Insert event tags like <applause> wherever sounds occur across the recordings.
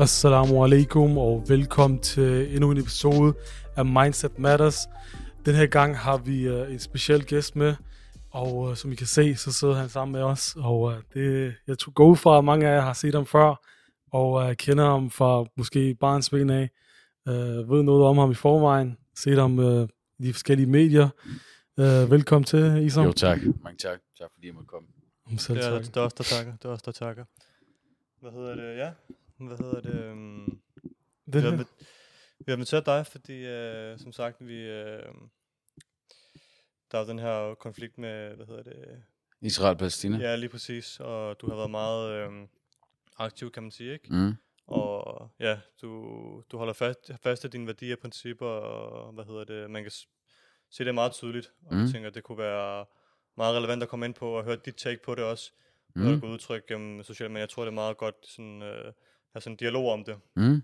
Assalamu alaikum og velkommen til endnu en episode af Mindset Matters. Den her gang har vi uh, en speciel gæst med, og uh, som I kan se, så sidder han sammen med os. Og uh, det, jeg tror gå fra, at mange af jer har set ham før, og uh, kender ham fra måske barnsben af. Uh, ved noget om ham i forvejen, set ham uh, i de forskellige medier. Uh, velkommen til, Isam. Jo tak, mange tak. Tak fordi jeg måtte komme. Selv Det er, tak. det er også der takker. Det er også der takker. Hvad hedder det? Ja. Hvad hedder det? Um, vi, Det har her. med, vi har inviteret dig, fordi uh, som sagt, vi, uh, der er jo den her konflikt med, hvad hedder det? Israel-Palæstina? Ja, lige præcis. Og du har været meget um, aktiv, kan man sige, ikke? Mm. Og ja, du, du holder fast, fast af dine værdier og principper, og hvad hedder det? Man kan se det meget tydeligt, og Mm. jeg tænker, det kunne være meget relevant at komme ind på og høre dit take på det også mm. Mm. når du går udtryk gennem sociale medier. Jeg tror, det er meget godt sådan, øh, have sådan en dialog om det. Mm.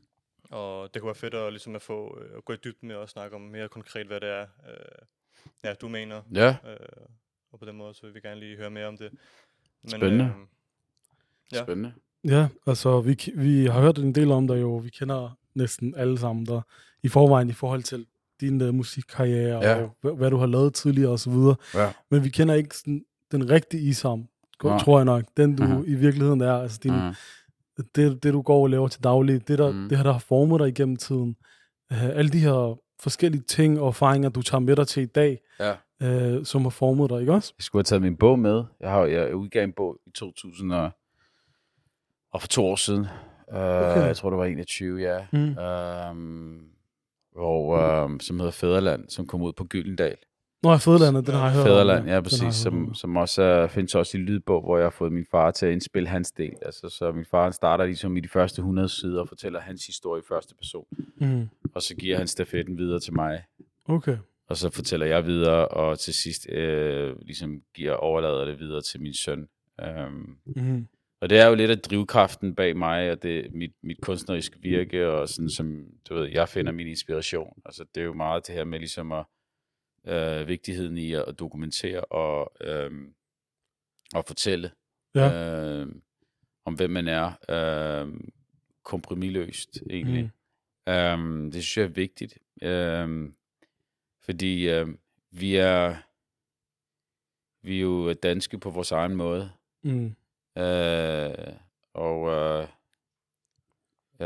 Og det kunne være fedt at, ligesom at få øh, at gå i dybden med at snakke om mere konkret, hvad det er, øh, ja, du mener. Ja, Øh, og på den måde, så vil vi gerne lige høre mere om det. Men, Spændende. Øh, Ja. spændende. Ja, altså vi, vi har hørt en del om dig jo. Vi kender næsten alle sammen der i forvejen i forhold til din uh, musikkarriere Ja. og hvad, hvad du har lavet tidligere og så videre. Ja. Men vi kender ikke sådan, den rigtige Isam, Nej. tror jeg nok. Den du Aha. i virkeligheden er. Altså din, Mm. Det, det du går og laver til daglig. Det, der, Mm. det her, der har formet dig igennem tiden. Uh, alle de her forskellige ting og erfaringer, du tager med dig til i dag, Ja. uh, som har formet dig, ikke også? Jeg skulle have taget min bog med. Jeg har jeg udgav en bog i 2000 og, og for to år siden. Uh, Okay. Jeg tror, det var 21, ja. Mm. Um, hvor, um, som hedder Fæderland, som kom ud på Gyldendal. Nå, jeg Fæderlandet, den har jeg hørt Den ja, præcis. Som, om. som også er, findes også i lydbog, hvor jeg har fået min far til at indspille hans del. Altså, så min far han starter ligesom i de første 100 sider og fortæller hans historie i første person. Mm. Og så giver han stafetten videre til mig. Okay. Og så fortæller jeg videre, og til sidst øh, ligesom giver overlader det videre til min søn. Um, Mm. og det er jo lidt af drivkraften bag mig, og det mit, mit kunstneriske virke, og sådan som, du ved, jeg finder min inspiration. Altså, det er jo meget det her med ligesom at, øh, vigtigheden i at, dokumentere og, øh, og fortælle Ja. øh, om, hvem man er. Øh, kompromilløst, egentlig. Mm. Um, det synes jeg er vigtigt. Um, fordi uh, vi er vi er jo danske på vores egen måde. Mm. Uh, og uh,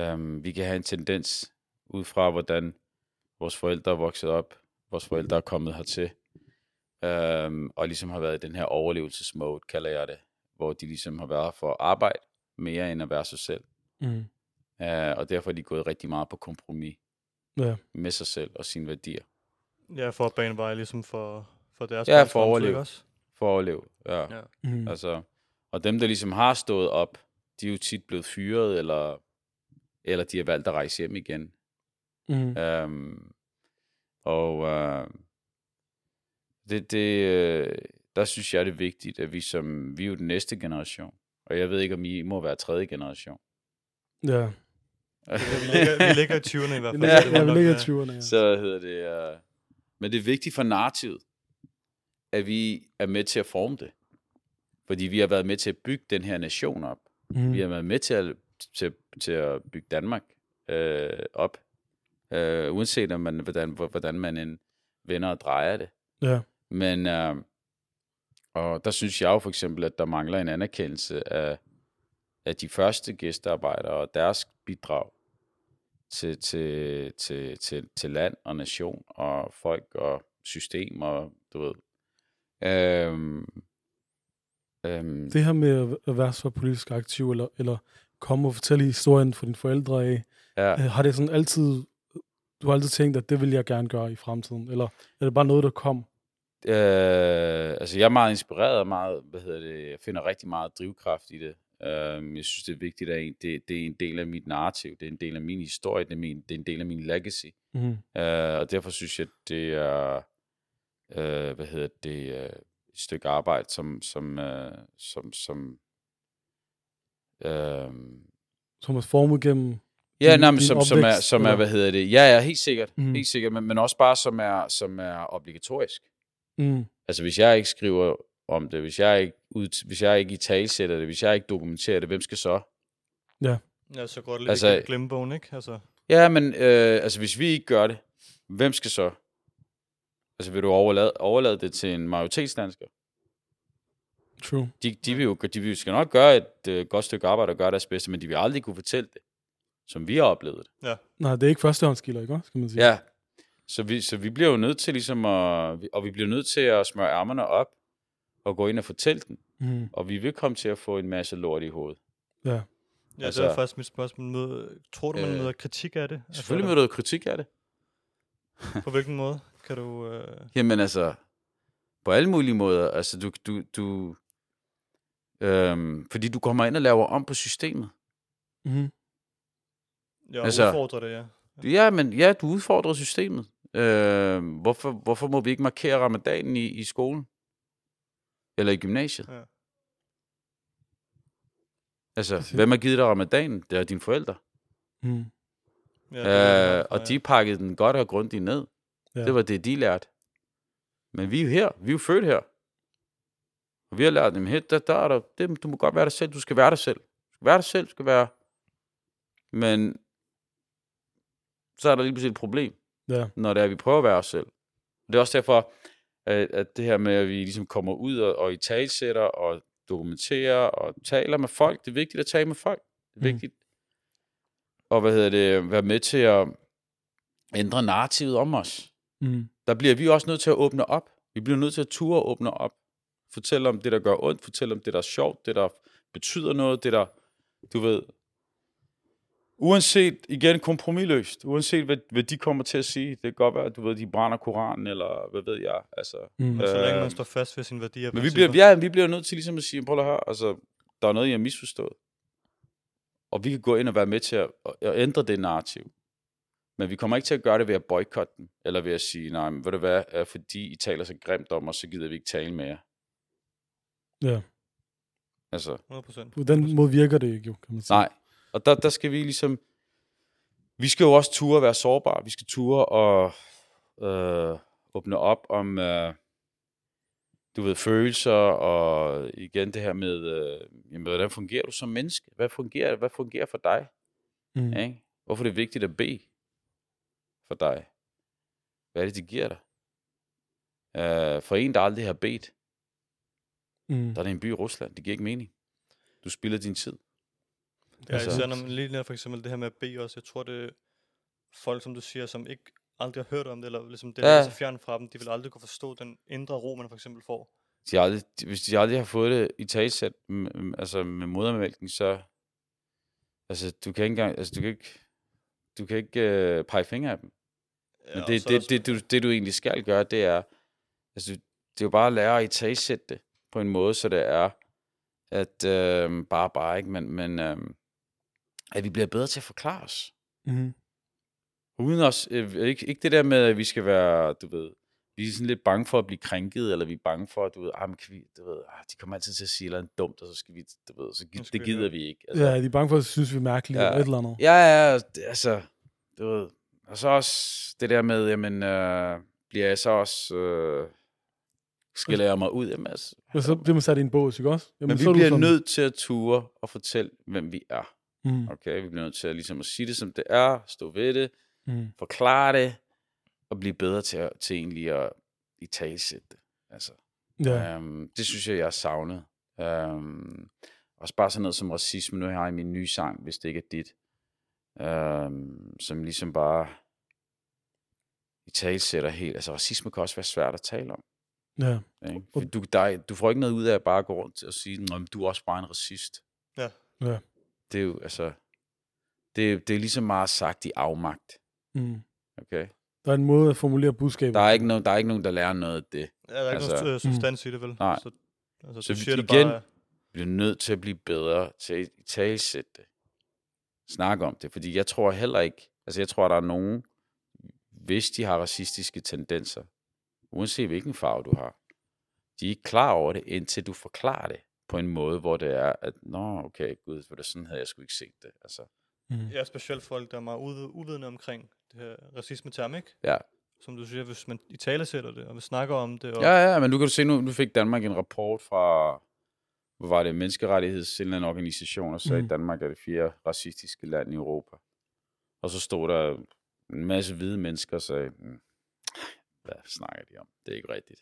um, vi kan have en tendens ud fra, hvordan vores forældre er vokset op, vores forældre er kommet hertil, um, og ligesom har været i den her overlevelsesmode, kalder jeg det, hvor de ligesom har været for at arbejde mere end at være sig selv. Mm. Uh, og derfor er de gået rigtig meget på kompromis Ja. med sig selv og sine værdier. Ja, for at bane vej ligesom for, for deres Ja, for at overleve. Også. For at overleve, ja. Ja. Mm. Altså, og dem, der ligesom har stået op, de er jo tit blevet fyret, eller, eller de har valgt at rejse hjem igen. Mm. Um, og uh, det, det, øh, der synes jeg, det er vigtigt, at vi som, vi er jo den næste generation. Og jeg ved ikke, om I må være tredje generation. Ja. Vi ligger, vi ligger i 20'erne i hvert fald. Ja, så det må ja, vi ligger i være- 20'erne. Ja. Så hedder det... Uh, men det er vigtigt for narrativet, at vi er med til at forme det. Fordi vi har været med til at bygge den her nation op. Mm. Vi har været med til at, til, til at bygge Danmark øh, op. Øh, uanset om man, hvordan, hvordan man end vender og drejer det. Ja. Men øh, og der synes jeg jo for eksempel, at der mangler en anerkendelse af, af de første gæstearbejdere og deres bidrag til, til, til, til, til land og nation og folk og system og du ved. Øhm, øhm, Det her med at- at være så politisk aktiv, eller, eller komme og fortælle historien for dine forældre af, ja. øh, har det sådan altid, du har altid tænkt, at det vil jeg gerne gøre i fremtiden, eller er det bare noget, der kom? Øh, altså jeg er meget inspireret og meget, hvad hedder det, jeg finder rigtig meget drivkraft i det. Øh, jeg synes, det er vigtigt, at det, det er en del af mit narrativ, det er en del af min historie, det er, min, det er en del af min legacy. Mm. Øh, og derfor synes jeg, det er, øh, hvad hedder det, øh, et stykke arbejde, som, som, øh, som, som øh, Som er formet gennem... Ja, din- nej, men din som, som, er, som er, hvad hedder det, ja, ja, helt sikkert, mm. helt sikkert, men, men også bare som er, som er obligatorisk. Mm. Altså, hvis jeg ikke skriver om det, hvis jeg ikke, ud, hvis jeg ikke i talsætter det, hvis jeg ikke dokumenterer det, hvem skal så? Ja. Ja, så går det lidt altså, i glemmebogen, ikke? Altså, Ja, men øh, altså, hvis vi ikke gør det, hvem skal så? Altså, vil du overlade, overlade det til en majoritetsdansker? True. De, de, vil jo, de vil skal nok gøre et øh, godt stykke arbejde og gøre deres bedste, men de vil aldrig kunne fortælle det, som vi har oplevet det. Nej, det er ikke førstehåndskilder, ikke også, skal man sige? Ja. Så vi, så vi bliver jo nødt til ligesom at, og vi bliver nødt til at smøre ærmerne op og gå ind og fortælle den. Mm. Og vi vil komme til at få en masse lort i hovedet. Ja. ja, altså, det Altså- er faktisk mit spørgsmål. Møder, tror du, man Øh, møder kritik af det? Selvfølgelig altså, møder du kritik af det. På hvilken måde kan du... Øh, <laughs> Jamen altså, på alle mulige måder. Altså, du, du, du øhm, fordi du kommer ind og laver om på systemet. Mm. Ja, Altså- altså, udfordre det, ja. Ja, men ja, du udfordrer systemet. Øh, hvorfor, hvorfor må vi ikke markere ramadanen i, i skolen? Eller i gymnasiet? Ja. Altså, Præcis. hvem har givet dig ramadanen? Det er dine forældre. Mm. ja, Ja, det er øh, godt, og ja. de pakkede den godt og grundigt ned. Ja. Det var det, de lærte. Men vi er jo her. Vi er jo født her. Og vi har lært dem, her, der, der er der, det, du må godt være dig selv. Du skal være dig selv. Du skal være dig selv. Du skal være... Men så er der lige pludselig et problem, Ja. når det er, at vi prøver at være os selv. Det er også derfor, at, at det her med, at vi ligesom kommer ud og, og i talsætter og dokumenterer og taler med folk. Det er vigtigt at tale med folk. Det er Mm. vigtigt. Og hvad hedder det, være med til at ændre narrativet om os. Mm. Der bliver vi også nødt til at åbne op. Vi bliver nødt til at ture og åbne op. Fortælle om det, der gør ondt. Fortælle om det, der er sjovt. Det, der betyder noget. Det, der, du ved... Uanset, igen, kompromilløst. Uanset, hvad, hvad de kommer til at sige. Det kan godt være, at du ved, de brænder Koranen, eller hvad ved jeg. Altså, Mm. Men så længe Øh, man står fast ved sine værdier men vi bliver, ja, vi bliver nødt til ligesom at sige, prøv at høre, altså, der er noget, I har misforstået. Og vi kan gå ind og være med til at, at ændre det narrativ. Men vi kommer ikke til at gøre det ved at boykotte den, eller ved at sige, nej, men ved du hvad, er fordi I taler så grimt om os, så gider vi ikke tale med jer. Ja. Altså, 100%. På den måde virker det ikke, jo, kan man sige. nej. Og der, der skal vi ligesom, vi skal jo også ture at være sårbare. Vi skal ture og øh, åbne op om, øh, du ved, følelser, og igen det her med, øh, jamen, hvordan fungerer du som menneske? Hvad fungerer, hvad fungerer for dig? Mm. Ja, ikke? Hvorfor er det vigtigt at bede for dig? Hvad er det, de giver dig? Uh, for en, der aldrig har bedt, Mm. der er det en by i Rusland. Det giver ikke mening. Du spilder din tid. Ja, Altså- især når man lige når for eksempel det her med at bede også. Jeg tror, det er folk, som du siger, som ikke aldrig har hørt om det, eller ligesom det, Ja. er så fjern fra dem, de vil aldrig kunne forstå den indre ro, man for eksempel får. De aldrig, de- hvis de aldrig har fået det i tagsæt, altså med modermælken, så... Altså, du kan ikke engang... Altså, du kan ikke... Du kan ikke uh, pege fingre af dem. Ja, Men det, så er der det, det, du, det, du egentlig skal gøre, det er... Altså, det er jo bare at lære at i tagsætte det på en måde, så det er, at øh, bare, bare ikke, men, men øh, at vi bliver bedre til at forklare os. Mm. Uden os, øh, ikke, ikke det der med, at vi skal være, du ved, vi er sådan lidt bange for at blive krænket, eller vi er bange for, at du ved, ah, men kan vi, du ved, ah, de kommer altid til at sige noget dumt, og så skal vi, du ved, så gi- det gider vi ikke. Ja, de er bange for, at synes, vi er mærkelige Ja. eller et eller andet. Ja, ja, det- altså, du ved, og så også det der med, jamen, øh, bliver jeg så også, øh, skiller jeg mig ud, jamen, altså, Ja, så bliver man sat i en bås, ikke også? Jamen, men vi så er bliver sådan- nødt til at ture og fortælle, hvem vi er. Mm. Okay, vi bliver nødt til at, ligesom at sige det, som det er, stå ved det, Mm. forklare det, og blive bedre til, at, til egentlig at i talsætte det. Altså, Ja. øhm, det synes jeg, jeg har savnet. Øhm, også bare sådan noget som racisme, nu har jeg min nye sang, hvis det ikke er dit, øhm, som ligesom bare i talsætter helt. Altså racisme kan også være svært at tale om. ja. Ikke? For du, der, du får ikke noget ud af at bare gå rundt og sige, at du er også bare en racist. Ja. Ja. Det er jo, altså, det, er- det er ligesom meget sagt i afmagt. Mm. Okay? Der er en måde at formulere budskabet. Der er ikke nogen, der, er ikke nogen, der lærer noget af det. Ja, der er ikke Altså- noget øh, substans i det, vel? Nej. Så, altså, Så du siger det igen- bare... Vi bliver nødt til at blive bedre til at talsætte det. Snakke om det. Fordi jeg tror heller ikke, altså jeg tror, der er nogen, hvis de har racistiske tendenser, uanset hvilken farve du har, de er ikke klar over det, indtil du forklarer det på en måde, hvor det er, at nå, okay, gud, for det sådan havde jeg sgu ikke set det. Altså, Mm. Ja, specielt folk, der er meget ude, uvidende omkring det her racisme-term, ikke? Ja. Som du siger, hvis man i tale sætter det, og vi snakker om det, og ja, ja, men nu kan du se, nu, nu fik Danmark en rapport fra hvor var det menneskerettigheds en organisation, og sagde, Mm. at Danmark er det fjerde racistiske land i Europa. Og så stod der en masse hvide mennesker og sagde, "Mm, hvad snakker de om? Det er ikke rigtigt.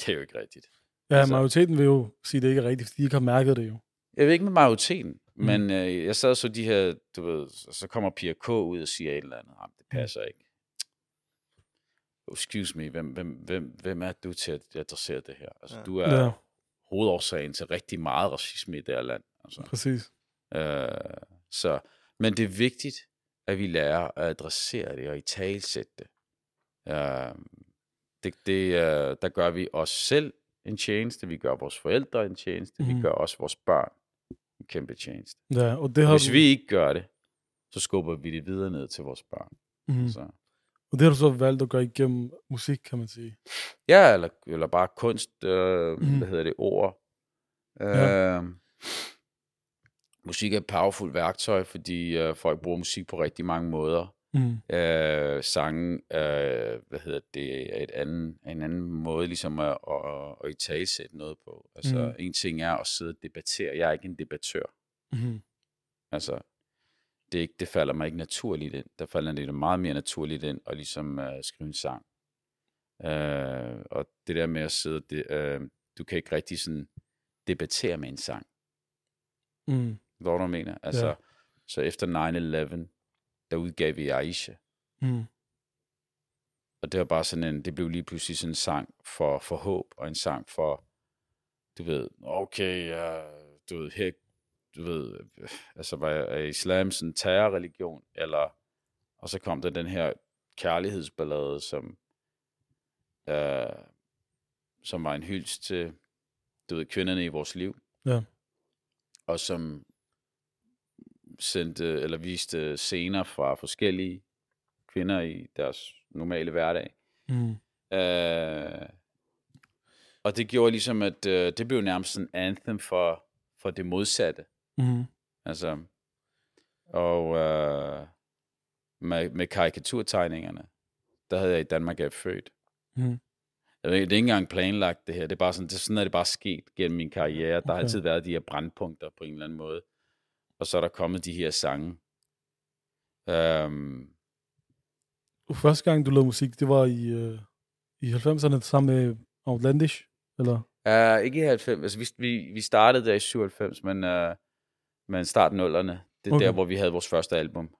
Det er jo ikke rigtigt. Ja, Altså- majoriteten vil jo sige, at det ikke er rigtigt, fordi de ikke har mærket det jo. Jeg ved ikke med majoriteten, Mm. men øh, jeg sad så de her, du ved, så- kommer Pia K. ud og siger et eller andet. Jamen, det passer ikke. Excuse me, hvem, hvem, hvem, hvem er du til at adressere det her? Altså, Ja. du er Ja, hovedårsagen til rigtig meget racisme i det her land. Altså. præcis. Øh, så, men det er vigtigt, at vi lærer at adressere det og i talsætte det. Øh, det, det øh, der gør vi os selv en tjeneste, vi gør vores forældre en tjeneste, mm. Mhm. vi gør også vores børn en kæmpe tjeneste. Ja, og det har Hvis du, vi ikke gør det, så skubber vi det videre ned til vores børn. Mhm. Så. Og det har du så valgt at gøre igennem musik, kan man sige. Ja, eller, eller bare kunst, øh, Mhm. hvad hedder det, ord. Øh, Ja. Musik er et powerful værktøj, fordi øh, folk bruger musik på rigtig mange måder. Mm. Øh, sange, øh, hvad hedder det, er et anden, en anden måde ligesom at, at, at i talsætte noget på. Altså, mm. en ting er at sidde og debattere. Jeg er ikke en debattør. Mm. Altså, det, er ikke, det falder mig ikke naturligt ind. Der falder det meget mere naturligt ind at ligesom uh, skrive en sang. Uh, og det der med at sidde, det, uh, du kan ikke rigtig sådan debattere med en sang. Mm. Hvor du mener? Altså, ja. så efter 9-11, der udgav vi Aisha. Mm. Og det var bare sådan en, det blev lige pludselig sådan en sang for, for håb, og en sang for, du ved, okay, ja, du ved, her, du ved, altså var er islam sådan en terrorreligion, eller, og så kom der den her kærlighedsballade, som, øh, som var en hyldest til, du ved, kvinderne i vores liv. Ja. Og som sendte, eller viste scener fra forskellige kvinder i deres normale hverdag. Mm. Øh, og det gjorde ligesom, at øh, det blev nærmest en anthem for, for det modsatte. Mm. Altså, og øh, med, med karikaturtegningerne, der havde jeg i Danmark er født. Mm. Jeg ved, det er ikke engang planlagt det her. Det er bare sådan, det, sådan er det bare sket gennem min karriere. Der har Okay. altid været de her brandpunkter på en eller anden måde. Og så er der kommet de her sange. Øhm, Og første gang, du lavede musik, det var i, øh, i 90'erne sammen med Outlandish? Eller? Uh, ikke i 90. Altså, vi, vi, vi startede der i 97, men, uh, men starten 0'erne, det er okay. der, hvor vi havde vores første album.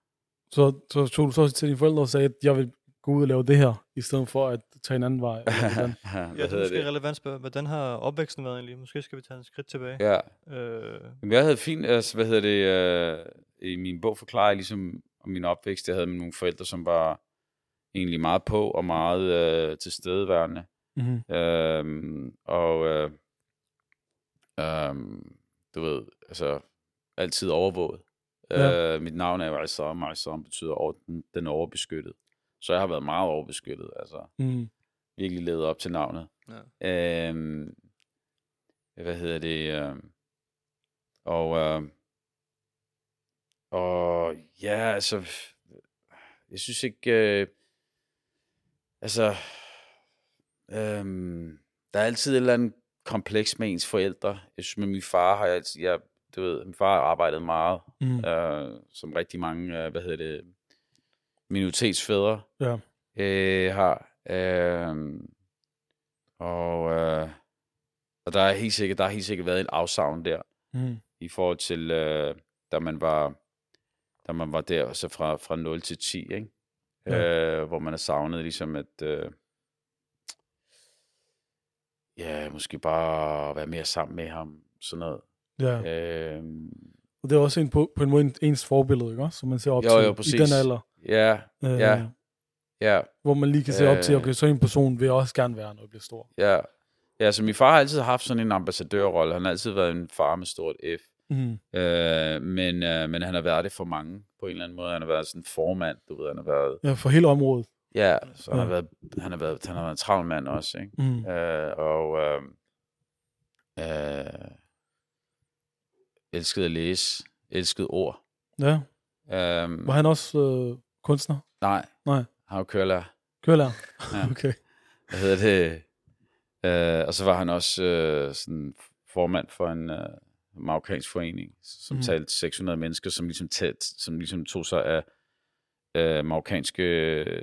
Så, så tog du så til dine forældre og sagde, at jeg vil gå ud og lave det her, i stedet for at tage en anden vej. eller <laughs> hvordan? Hvad Ja, det er måske det? relevant spørge, hvordan har opvæksten været egentlig? Måske skal vi tage en skridt tilbage. Ja. Øh, Men jeg havde fint, altså, hvad hedder det, uh, i min bog forklarer jeg ligesom om min opvækst. Jeg havde med nogle forældre, som var egentlig meget på og meget uh, tilstedeværende. mm-hmm. Øhm, og øh, øhm, du ved, altså altid overvåget. Ja. Øh, mit navn er jo Isam, og Isam betyder over, den, den overbeskyttet. Så jeg har været meget overbeskyttet, altså Mm. virkelig levet op til navnet. ja. Øhm, hvad hedder det? øhm, og, øh, og ja, altså, jeg synes ikke, øh, altså, øhm, der er altid et eller andet kompleks med ens forældre. Jeg synes, med min far har jeg altid, jeg, du ved, min far har arbejdet meget, Mm. øh, som rigtig mange, øh, hvad hedder det, minoritetsfædre Ja. øh, har. Øh, og, øh, og der er helt sikkert, der har helt sikkert været en afsavn der, Mm. i forhold til, øh, da man var, da man var der, så fra, fra 0 til 10, ikke? Ja. Øh, hvor man har savnet ligesom at, øh, ja, måske bare være mere sammen med ham, sådan noget. Ja. Øh, Og det er også en, på, på en måde en- ens forbillede, ikke også? Som man ser op Jo, til jo, i den alder. Ja, Øh, Ja. ja, Hvor man lige kan se op til, Øh. okay, så en person vil også gerne være, når jeg bliver stor. ja. Ja, så min far har altid haft sådan en ambassadørrolle. Han har altid været en far med stort F. Mm. Øh, men, øh, men han har været det for mange på en eller anden måde. Han har været sådan en formand, du ved. Han har været, Ja, for hele området. ja, så han, Ja. har været, han, har været, han har været en travl mand også, ikke? Mm. Øh, og øh, øh, elskede at læse, elskede ord. Ja. Øh, Var han også øh, kunstner? nej, Nej. han var jo kørelærer. Kørelærer? Ja. <laughs> okay. Hvad hedder det? Øh, og så var han også øh, sådan formand for en, øh, marokkansk forening, som mm. talte 600 mennesker, som ligesom, tæt, som ligesom tog sig af øh, marokkanske,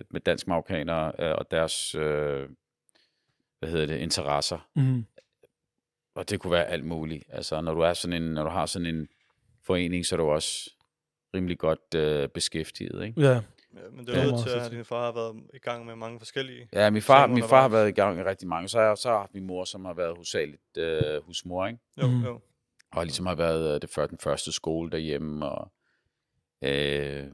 med dansk marokkanere øh, og deres, øh, hvad hedder det, interesser. Mm. Og det kunne være alt muligt. Altså, når du, er sådan en, når du har sådan en forening, så er du også rimelig godt øh, beskæftiget, ikke? Ja, Ja, men det Ja. lyder Meget til, at din far har været i gang med mange forskellige. Ja, min far, min far har været i gang i rigtig mange. Så har, så har min mor, som har været hovedsageligt øh, husmor, ikke? Jo, mm. jo. og ligesom har været øh, det før, den første skole derhjemme, og øh,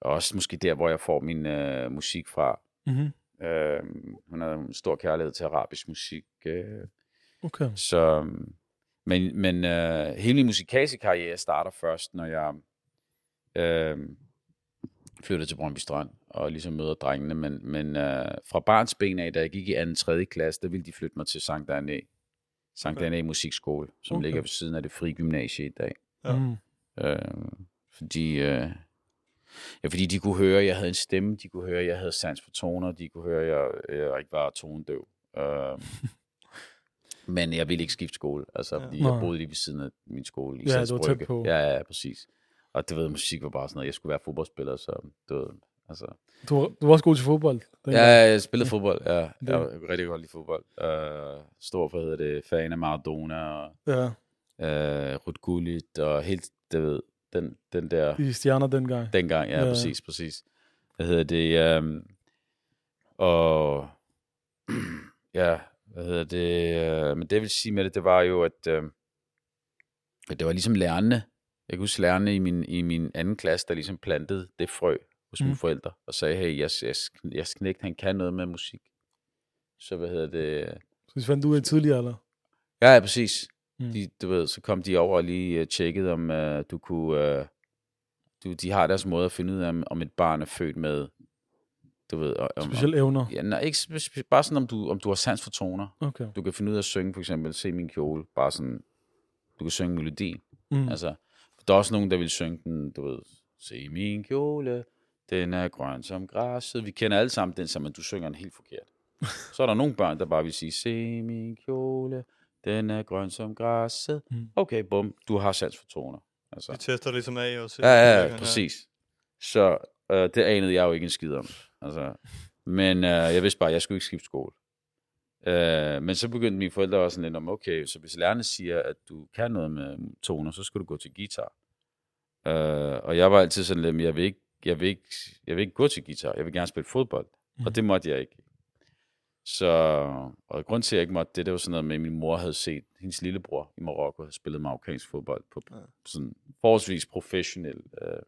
også måske der, hvor jeg får min øh, musik fra. mm-hmm. Øh, hun har en stor kærlighed til arabisk musik, øh, okay. så, men, men øh, hele min musikalske karriere starter først, når jeg øh, flyttede til Brøndby Strand, og ligesom møder drengene, men, men øh, fra barns ben af, da jeg gik i 2. 3. klasse, der ville de flytte mig til Sankt Anne. Sankt Okay. Anne Musikskole, som Okay. ligger ved siden af det frie gymnasie i dag. Ja. Øh, fordi, øh, ja, fordi de kunne høre, at jeg havde en stemme, de kunne høre, at jeg havde sans for toner, de kunne høre, at jeg, jeg ikke var tonedøv. Øh, <laughs> men jeg ville ikke skifte skole, altså, Ja. fordi Nej. jeg boede lige ved siden af min skole i Ja, du var tæt på. Ja, ja, ja, præcis. Og det ved musik var bare sådan noget, jeg skulle være fodboldspiller, så det ved, altså, Du, var- du var også god til fodbold. Ja, dengang. jeg spillede fodbold, ja. Jeg, kunne rigtig godt lide fodbold. Uh, stor, hvad hedder det, fan af Maradona og ja. uh, Ruud Gullit og helt, det ved, den, den der, De stjerner dengang. dengang, ja, Ja. ja, præcis, præcis. Hvad hedder det, um, og <clears throat> ja, hvad hedder det, uh, men det vil sige med det, det var jo, at, at det var ligesom lærerne, jeg kan huske lærerne i min, i min anden klasse, der ligesom plantede det frø hos mine Mm. forældre, og sagde, hey, jeg, jeg, jeg knægt, han kan noget med musik. Så hvad hedder det, Så de fandt du ud af tidligere, eller? Ja, ja, præcis. Mm. De, du ved, så kom de over og lige uh, tjekkede, om uh, du kunne... Uh, du, de har deres måde at finde ud af, om, om et barn er født med... Du ved, om, Specielle evner. ja, nej, ikke spe- bare sådan, om du, om du har sans for toner. Okay. Du kan finde ud af at synge, for eksempel, se min kjole, bare sådan... Du kan synge melodien. Mm. Mm. Altså, der er også nogen, der vil synge den, du ved... Se min kjole, den er grøn som græsset. Vi kender alle sammen den, som du synger den helt forkert. <laughs> Så er der nogle børn, der bare vil sige, se min kjole, den er grøn som græsset. Mm. Okay, bum, du har sans for toner. Altså. Vi tester ligesom af og ser. Ja, ja, ja, det præcis. Så øh, det anede jeg jo ikke en skid om. Altså, men øh, jeg vidste bare, at jeg skulle ikke skifte skole. Øh, men så begyndte mine forældre også sådan lidt om, okay, så hvis lærerne siger, at du kan noget med toner, så skal du gå til guitar. Øh, og jeg var altid sådan lidt, jeg vil, ikke, jeg, vil ikke, jeg vil ikke gå til guitar, jeg vil gerne spille fodbold. Mm. Mhm. Og det måtte jeg ikke. Så, og grund til, at jeg ikke måtte det, det var sådan noget med, at min mor havde set, hendes lillebror i Marokko havde spillet marokkansk fodbold på ja. sådan forholdsvis professionel øh,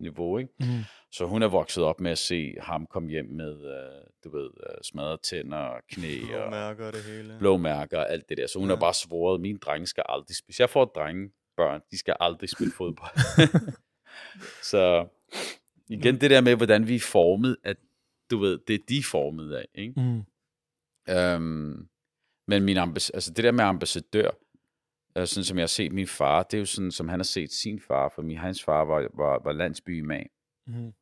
niveau, ikke? Mm. Så hun er vokset op med at se ham komme hjem med, øh, du ved, øh, smadrede tænder og knæ Blå og mærker og det hele. blå mærker og alt det der. Så hun Ja. har bare svoret, at mine drenge skal aldrig spille. Hvis jeg får drenge, børn, de skal aldrig spille <laughs> fodbold. <laughs> så igen det der med, hvordan vi er formet, at du ved, det er de formet af, ikke? Mm. Øhm, men min ambas- altså det der med ambassadør, øh, sådan som jeg har set min far, det er jo sådan, som han har set sin far, for min, hans far var, var, var landsbyimam, Mm.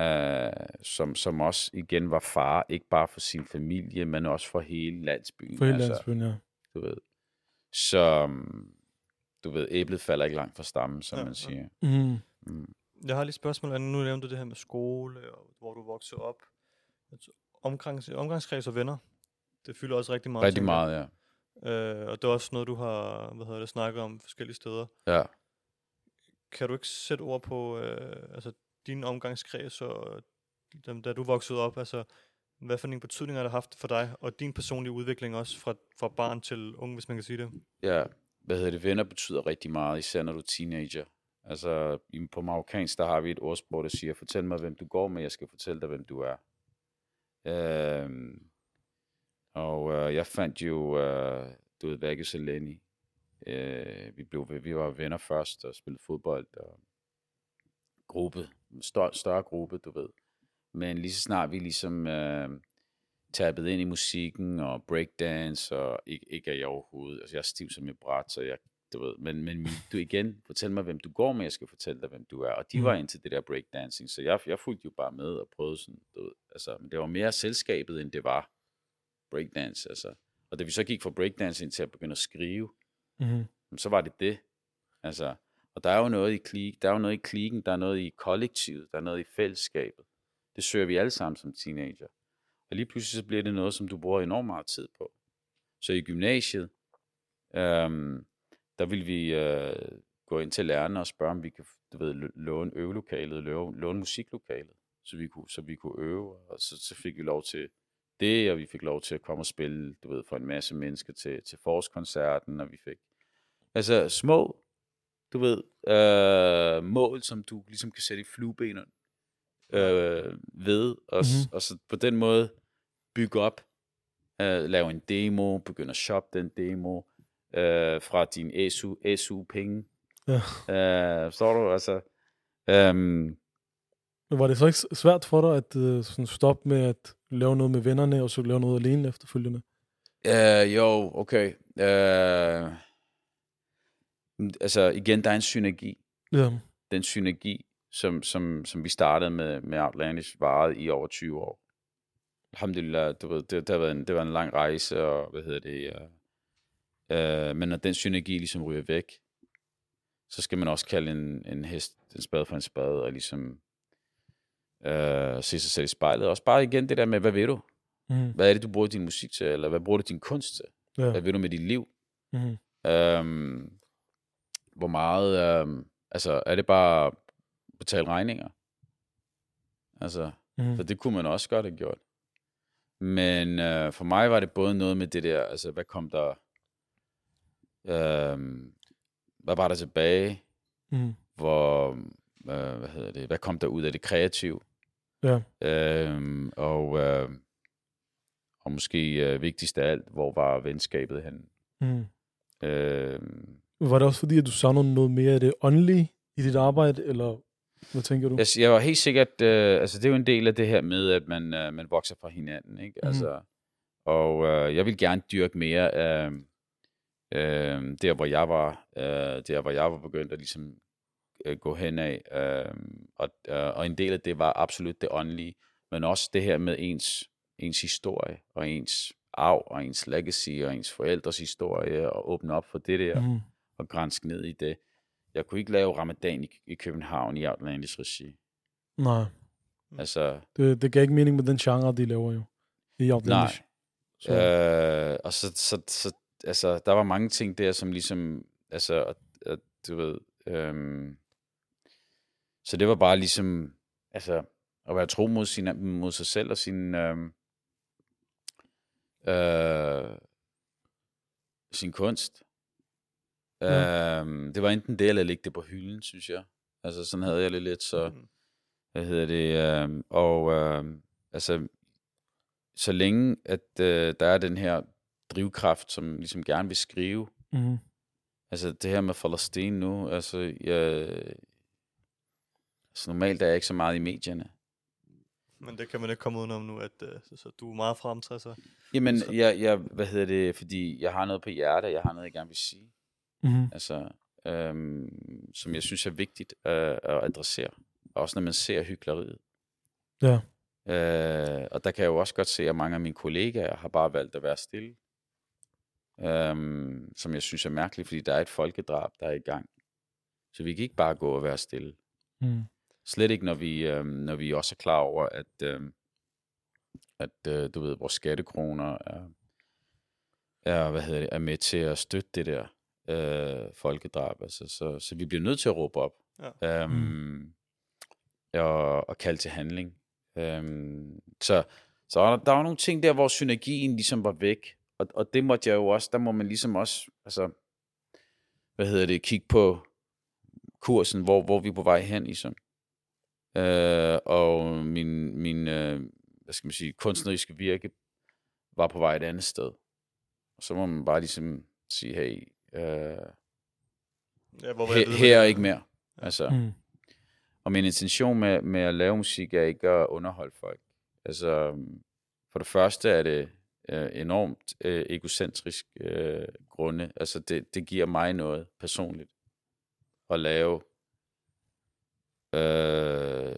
øh, som, som også igen var far, ikke bare for sin familie, men også for hele landsbyen. For hele altså, landsbyen, ja. Du ved. Så, um, du ved, æblet falder ikke langt fra stammen, som Ja, ja, man ja. siger. Mm. Mm. Jeg har lige et spørgsmål, Anne. Nu nævnte du det her med skole, og hvor du voksede op. Omgangs, omgangskreds og venner, det fylder også rigtig meget. Rigtig meget, ja. Øh, og det er også noget, du har hvad hedder det, snakket om forskellige steder. ja. Kan du ikke sætte ord på øh, altså, din omgangskreds og dem, da du voksede op? Altså, hvad for en betydning har det haft for dig, og din personlige udvikling også fra, fra barn til ung, hvis man kan sige det? ja, hvad hedder det, venner betyder rigtig meget, især når du er teenager. Altså, på marokkansk, der har vi et ordsprog, der siger, fortæl mig, hvem du går med, jeg skal fortælle dig, hvem du er. Øhm, og øh, jeg fandt jo, øh, du ved, Vække Seleni. Øh, vi, blev, vi var venner først og spillede fodbold og gruppe, større, større gruppe, du ved. Men lige så snart vi ligesom øh, tabet ind i musikken og breakdance, og ikke, ikke er jeg overhovedet, altså jeg er stiv som et bræt, så jeg, du ved, men, men du igen, fortæl mig, hvem du går med, jeg skal fortælle dig, hvem du er. Og de Mm. var ind til det der breakdancing, så jeg, jeg fulgte jo bare med og prøvede sådan, du ved, altså, men det var mere selskabet, end det var breakdance, altså. Og da vi så gik fra breakdancing til at begynde at skrive, Mm. men så var det det. Altså, og der er jo noget i klik, der er jo noget i klikken, der er noget i kollektivet, der er noget i fællesskabet. Det søger vi alle sammen som teenager. Og lige pludselig så bliver det noget, som du bruger enormt meget tid på. Så i gymnasiet, øhm, der vil vi øh, gå ind til lærerne og spørge, om vi kan du ved, låne øvelokalet, låne, låne musiklokalet, så vi kunne, så vi kunne øve. Og så, så fik vi lov til det, og vi fik lov til at komme og spille, du ved, for en masse mennesker til, til forårskoncerten, og vi fik, altså små, du ved, øh, mål, som du ligesom kan sætte i flueben øh, ved, og, mm-hmm. Mhm. og så på den måde bygge op, øh, lave en demo, begynde at shoppe den demo, øh, fra din SU, SU-penge. Ja. Øh, forstår du? Altså, øhm, Men var det så ikke svært for dig at uh, sådan stoppe med at lave noget med vennerne, og så lave noget alene efterfølgende? øh, jo, okay. Øh, altså, igen, der er en synergi. Ja. den synergi, som, som, som vi startede med, med Outlandish, varede i over 20 år. Alhamdulillah, du ved, det, det, har været en, det var en lang rejse, og hvad hedder det, uh, uh, men når den synergi ligesom ryger væk, så skal man også kalde en, en hest, en spade for en spade, og ligesom uh, se sig selv i spejlet. Også bare igen det der med, hvad ved du? Mm. Hvad er det, du bruger din musik til, eller hvad bruger du din kunst til? Ja. Hvad vil du med dit liv? Mm. Øhm, hvor meget, øhm, altså er det bare at betale regninger? Altså, Mm. for det kunne man også godt have gjort. Men øh, for mig var det både noget med det der, altså hvad kom der, øhm, hvad var der tilbage, Mm. hvor, øh, hvad hedder det, hvad kom der ud af det kreative? Ja. Øhm, og, øh, og måske øh, vigtigst af alt, hvor var venskabet henne? Mm. Øhm, Var det også fordi, at du savnede noget mere af det åndelige i dit arbejde, eller hvad tænker du? Jeg, jeg var helt sikkert, øh, altså det er jo en del af det her med, at man, øh, man vokser fra hinanden, ikke? Mhm. Altså, og øh, jeg vil gerne dyrke mere af øh, der, hvor jeg var, øh, der, hvor jeg var begyndt at ligesom øh, gå hen af. Øh, og, øh, og en del af det var absolut det åndelige, men også det her med ens, ens historie, og ens arv, og ens legacy, og ens forældres historie, og åbne op for det der, Mm. og grænske ned i det. Jeg kunne ikke lave ramadan i, i København i Outlandish regi. Nej, Mm. Altså, det, det gav ikke mening med den genre, de laver jo. I Outlandish. Så, Øh, og så, så, så, altså, der var mange ting der, som ligesom, altså, at, at, du ved, øhm, så det var bare ligesom, altså, at være tro mod, sin, mod sig selv og sin, øhm, øh, sin kunst. Ja. Øhm, det var enten det, eller lægge det på hylden, synes jeg. Altså, sådan havde jeg det lidt, så Mm. hvad hedder det, øh, og øh, altså, så længe at øh, der er den her drivkraft, som ligesom gerne vil skrive, mm. altså det her med Palæstina nu, altså, jeg, altså normalt er jeg ikke så meget i medierne. Men det kan man ikke komme udenom nu, at uh, så, så du er meget fremtræder. Jamen, Så- jeg, jeg, hvad hedder det, fordi jeg har noget på hjertet, jeg har noget, jeg gerne vil sige, Mm. altså, øhm, som jeg synes er vigtigt øh, at adressere, også når man ser hyggeleriet. Ja. Øh, og der kan jeg jo også godt se, at mange af mine kollegaer har bare valgt at være stille. Øhm, som jeg synes er mærkeligt, fordi der er et folkedrab, der er i gang. Så vi kan ikke bare gå og være stille. Mm. Slet ikke, når vi, øhm, når vi også er klar over, at, øhm, at øh, du ved, vores skattekroner er, er, hvad hedder det, er med til at støtte det der øh, folkedrab. Altså, så, så vi bliver nødt til at råbe op. Ja. Øhm, mm. og, og kalde til handling. Øhm, så så der, der var nogle ting der, hvor synergien ligesom var væk. Og, og det måtte jeg jo også, der må man ligesom også, altså, hvad hedder det, kigge på kursen, hvor, hvor vi er på vej hen, ligesom. Øh, og min, min øh, hvad skal man sige, kunstneriske virke var på vej et andet sted. Og så må man bare ligesom sige, hey, øh, Ja, hvor her, vide, her er ikke mere. Altså, Mm. og min intention med, med at lave musik er ikke at underholde folk. Altså, for det første er det øh, enormt øh, egocentrisk øh, grunde. Altså, det, det giver mig noget personligt at lave øh,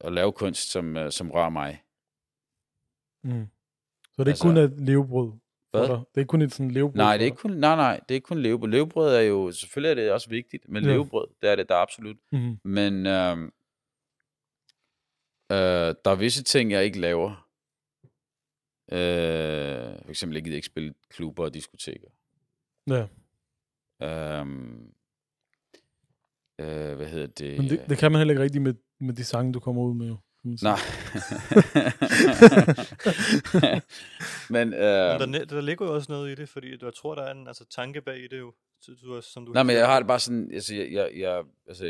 at lave kunst, som, øh, som rører mig. Mm. Så det er Altså- ikke kun et levebrød Hvad? Det er ikke kun et sådan levebrød Nej, det er ikke kun, nej, nej, det er ikke kun levebrød. Levebrød er jo, selvfølgelig er det også vigtigt, men Ja. levebrød, det er det der absolut. Mhm. Men øhm, øh, der er visse ting, jeg ikke laver. Øh, for eksempel, jeg gider ikke spille klubber og diskoteker. Ja, Øhm, øh, hvad hedder det? men det, det kan man heller ikke rigtig med, med de sange, du kommer ud med. Jo. Nej. <laughs> men, øh, Men der, der ligger jo også noget i det, fordi jeg tror, der er en altså, tanke bag i det jo. Du, som du Nej, men jeg har det bare sådan, altså, jeg, jeg, jeg, altså,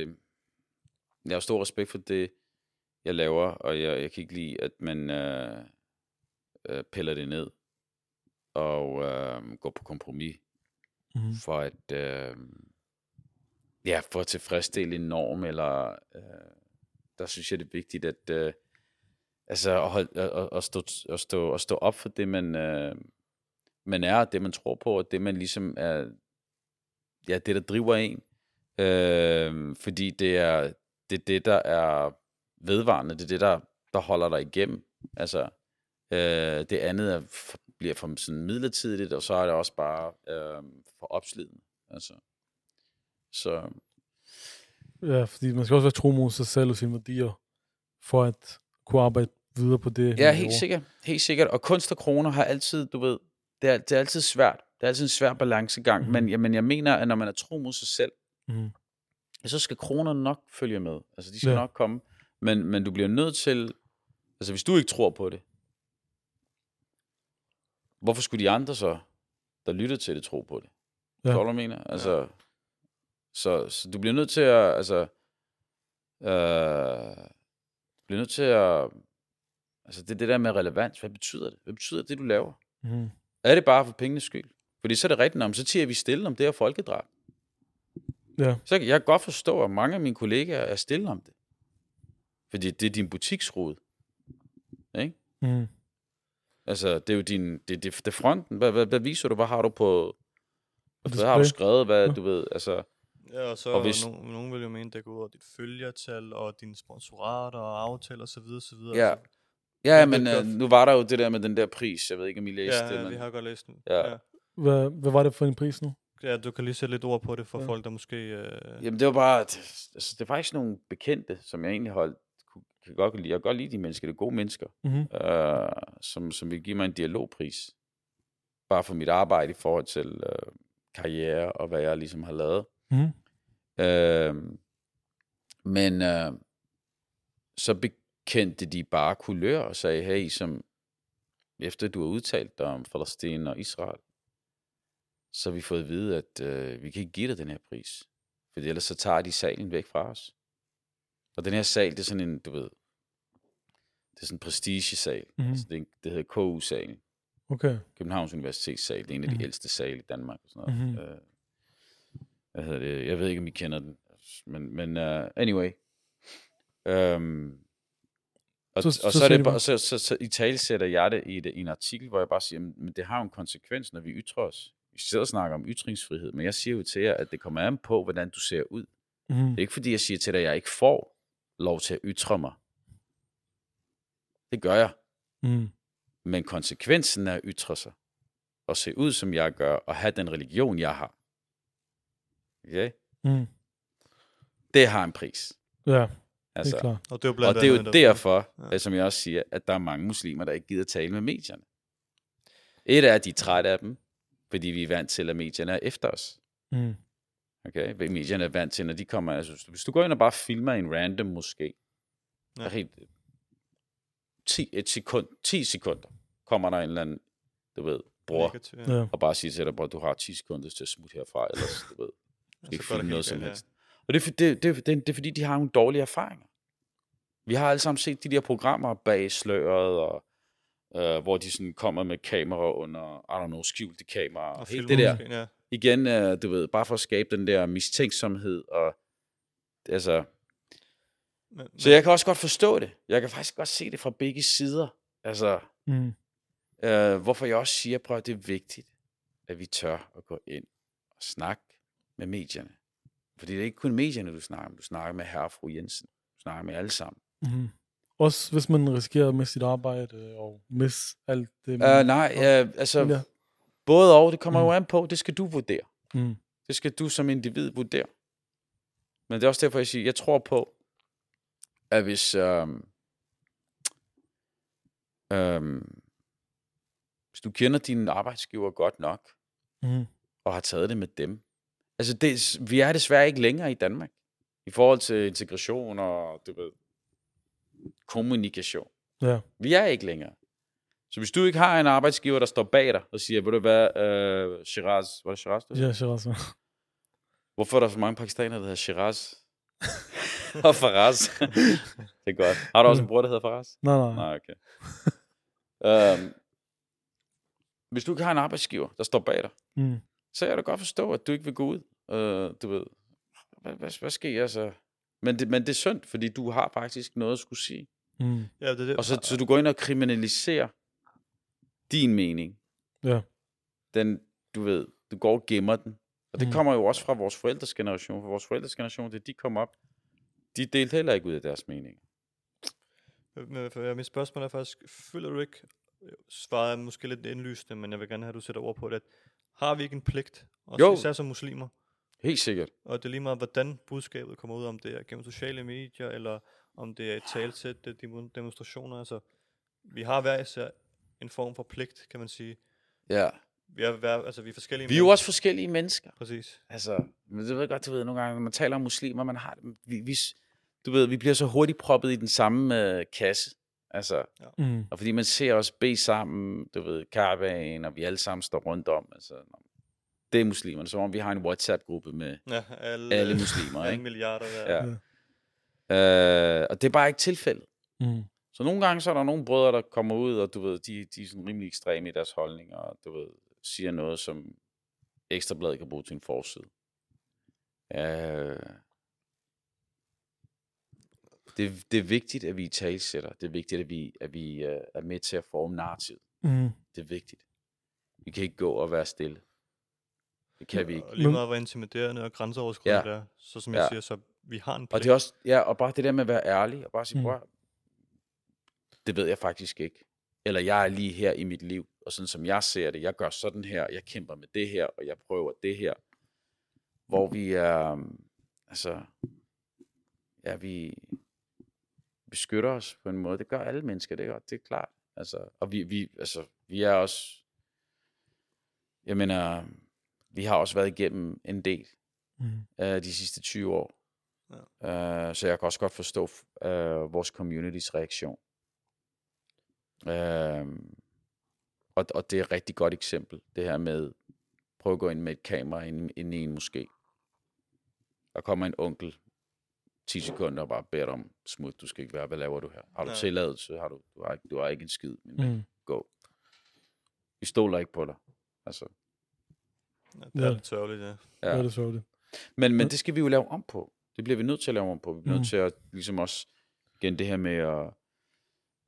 jeg har stor respekt for det, jeg laver, og jeg, jeg kan ikke lide, at man øh, øh, piller det ned og øh, går på kompromis Mhm. for at, øh, ja, for at tilfredsstille en norm, eller øh, der synes jeg, det er vigtigt, at, øh, altså, at, holde, at, at, stå, at, stå, at stå op for det, man, øh, man er, og det, man tror på, og det, man ligesom er, ja, det, der driver en. Øh, fordi det er, det er det, der er vedvarende. Det er det, der, der holder dig igennem. Altså, øh, det andet er, bliver for sådan midlertidigt, og så er det også bare øh, for opslidende. Altså, så Ja, fordi man skal også være tro mod sig selv og sine værdier, for at kunne arbejde videre på det. Ja, helt sikkert. Helt sikkert. Og kunst og kroner har altid, du ved, det er, det er altid svært. Det er altid en svær balancegang. Mhm. Mm-hmm. Men, ja, men jeg mener, at når man er tro mod sig selv, Mhm. ja, så skal kronerne nok følge med. Altså, de skal Ja. nok komme. Men, men du bliver nødt til... Altså, hvis du ikke tror på det, hvorfor skulle de andre så, der lytter til det, tro på det? Ja. Tror du, mener? Altså. Så, så du bliver nødt til at... Altså, øh, du bliver nødt til at... Altså, det det der med relevans. Hvad betyder det? Hvad betyder det, du laver? Mhm. Er det bare for pengenes skyld? Fordi så er det rigtigt, om så tiger vi stille om det her folkedrab. Ja, Så kan jeg godt forstå, at mange af mine kollegaer er stille om det. Fordi det er din butiksrod. Ikke? Mhm. Altså, det er jo din, det, det, det fronten. Hvad, hvad, hvad viser du? Hvad har du på... Hvad har du skrevet? Hvad, Ja. du ved, altså... Ja, og så Og hvis- nogen, nogen vil jo mene, det går ud over dit følgertal og dine sponsorater og aftaler osv. osv. Ja. Altså, Ja, det men øh, nu var der jo det der med den der pris. Jeg ved ikke, om I læste ja, det. ja, Men... vi har godt læst den. Ja. ja. hvad, hvad var det for en pris nu? Ja, du kan lige sætte lidt ord på det for Ja. folk, der måske... Øh... Jamen, det var bare... Altså, det er faktisk nogle bekendte, som jeg egentlig holdt, kunne, kan godt lide. Jeg kan godt lide de mennesker. Det er gode mennesker. Mhm. øh, som, som vil give mig en dialogpris. Bare for mit arbejde i forhold til øh, karriere og hvad jeg ligesom har lavet. Mhm. Øh, men øh, så bekendte de bare kulør og sagde, hey, som efter du har udtalt dig om Palæstina og Israel, så har vi fået at vide, at øh, vi kan ikke give dig den her pris. For ellers så tager de salen væk fra os. Og den her sal, det er sådan en, du ved, det er sådan en prestigesal. Mm. Altså det, det hedder KU-salen. Okay. Københavns Universitetssal. Det er en af de Mhm. ældste sale i Danmark. Og sådan noget. Mhm. Øh, hvad hedder det? Jeg ved ikke, om I kender den. Men, men uh, anyway. Um, og, Så- så, så og så, siger er det de bare, så, så, så i tale sætter jeg det i, det i en artikel, hvor jeg bare siger, men det har jo en konsekvens, når vi ytrer os. Vi sidder og snakker om ytringsfrihed, men jeg siger jo til jer, at det kommer an på, hvordan du ser ud. Mhm. Det er ikke fordi, jeg siger til dig, at jeg ikke får lov til at ytre mig. Det gør jeg. Mhm. Men konsekvensen af at ytre sig, og se ud, som jeg gør, og have den religion, jeg har, okay? Mhm. det har en pris. Ja, det Altså, er klart. Og det er jo og blandt det er jo andet derfor, Ja. som jeg også siger, at der er mange muslimer, der ikke gider tale med medierne. Et er, at de er trætte af dem, fordi vi er vant til, at medierne er efter os. Mhm. Okay? Hvad Medierne er vant til, når de kommer... Altså, hvis du går ind og bare filmer en random måske, Ja. helt 10, et sekund, 10 sekunder, kommer der en eller anden, du ved, bror, Negativ, ja. Og bare siger til dig, bror, du har 10 sekunder til at smutte herfra, ellers, du ved, skal ikke filme noget som helst. Og det er, det, det, det, det er fordi, de har nogle dårlige erfaringer. Vi har alle sammen set de der programmer bag sløret, og, øh, hvor de sådan kommer med kamera under, I don't know, skjulte kameraer. Og helt det der, måske, Ja. igen, øh, du ved, bare for at skabe den der mistænksomhed, og altså, Men, så jeg kan også godt forstå det. Jeg kan faktisk godt se det fra begge sider. Altså, Mhm. øh, hvorfor jeg også siger, prøv at det er vigtigt, at vi tør at gå ind og snakke med medierne. Fordi det er ikke kun medierne, du snakker med. Du snakker med herre og fru Jensen. Du snakker med alle sammen. Mhm. Også hvis man risikerer at miste sit arbejde og miste alt det. Uh, nej, uh, altså, Ja. Både og, det kommer Mm. jo an på, det skal du vurdere. Mm. Det skal du som individ vurdere. Men det er også derfor, jeg siger, jeg tror på, at hvis, øhm, øhm, hvis du kender dine arbejdsgiver godt nok, Mm. og har taget det med dem. Altså, det, vi er desværre ikke længere i Danmark, i forhold til integration og, du ved, kommunikation. Ja. Vi er ikke længere. Så hvis du ikke har en arbejdsgiver, der står bag dig og siger, ved du hvad, øh, Shiraz, var det Shiraz? Du? Ja, Shiraz. ja. Hvorfor er der så mange pakistanere, der hedder Shiraz? <laughs> og Faraz. det er godt. Har du også en bror, der hedder Faraz? Nej, nej. Nej, okay. um, hvis du ikke har en arbejdsgiver, der står bag dig, Mm. Så jeg da godt forstå, at du ikke vil gå ud. Uh, du ved, hvad, hvad, hvad sker jeg så? Men det, men det er synd, fordi du har faktisk noget at skulle sige. Mm. Ja, det, er det. Og så, så du går ind og kriminaliserer din mening. Ja. Den, du ved, du går og gemmer den. Og det Mm. kommer jo også fra vores forældres generation. For vores forældres generation, det de kom op, de delte heller ikke ud af deres mening. Men for, ja, mit spørgsmål er faktisk, føler du ikke, svaret er måske lidt indlysende, men jeg vil gerne have, at du sætter ord på det, at har vi ikke en pligt, også Jo. især som muslimer, Helt sikkert. og det er lige meget, hvordan budskabet kommer ud, om det er gennem sociale medier, eller om det er et talsæt, det er demo- demonstrationer, altså, vi har hver især en form for pligt, kan man sige. Ja. Vi er, hver, altså, vi er forskellige Vi er jo også forskellige mennesker. Præcis. Altså, men du ved godt, du ved, nogle gange, når man taler om muslimer, man har, vi, vi, du ved, vi bliver så hurtigt proppet i den samme øh, kasse. Altså, Mm. og fordi man ser os bede sammen, du ved, Karavan, og vi alle sammen står rundt om, altså, det er muslimerne, som om vi har en WhatsApp-gruppe med Ja, alle, alle muslimer, alle ikke? milliarder. Der. Ja. Øh, og det er bare ikke tilfældet. Mm. Så nogle gange så er der nogle brødre, der kommer ud, og du ved, de, de er sådan rimelig ekstreme i deres holdninger, og du ved, siger noget, som Ekstrabladet kan bruge til en forside. Øh, det, det er vigtigt, at vi talsætter. Det er vigtigt, at vi, at vi øh, er med til at forme narrativ. Mm. Det er vigtigt. Vi kan ikke gå og være stille. Det kan vi ikke. Og lige meget, hvor intimiderende og grænseoverskridende Ja. det er. Så som jeg Ja. siger, så vi har en Og pligt. det er også, ja, og bare det der med at være ærlig, og bare sige, Mm. mm. det ved jeg faktisk ikke. Eller jeg er lige her i mit liv, og sådan som jeg ser det, jeg gør sådan her, jeg kæmper med det her, og jeg prøver det her. Hvor vi er, altså, ja, vi beskytter os på en måde. Det gør alle mennesker, det er, godt, det er klart. Altså, og vi, vi, altså, vi er også, jeg mener, vi har også været igennem en del Mm. øh, de sidste 20 år. Ja. Øh, så jeg kan også godt forstå øh, vores communities reaktion. Øh, og, og det er et rigtig godt eksempel, det her med, prøv at gå ind med et kamera ind, ind i en moské. Der kommer en onkel 10 sekunder og bare beder dig om, smut, du skal ikke være, hvad laver du her? Har du Ja. tilladelse? Har du, du, har ikke, du har ikke en skid, min ven. Mm. Gå. Vi stoler ikke på dig. Altså. Ja, det er Ja. lidt sørgeligt, ja. Ja. Det er det sørgeligt. Men, men det skal vi jo lave om på. Det bliver vi nødt til at lave om på. Vi bliver Mm. nødt til at ligesom også, igen det her med at,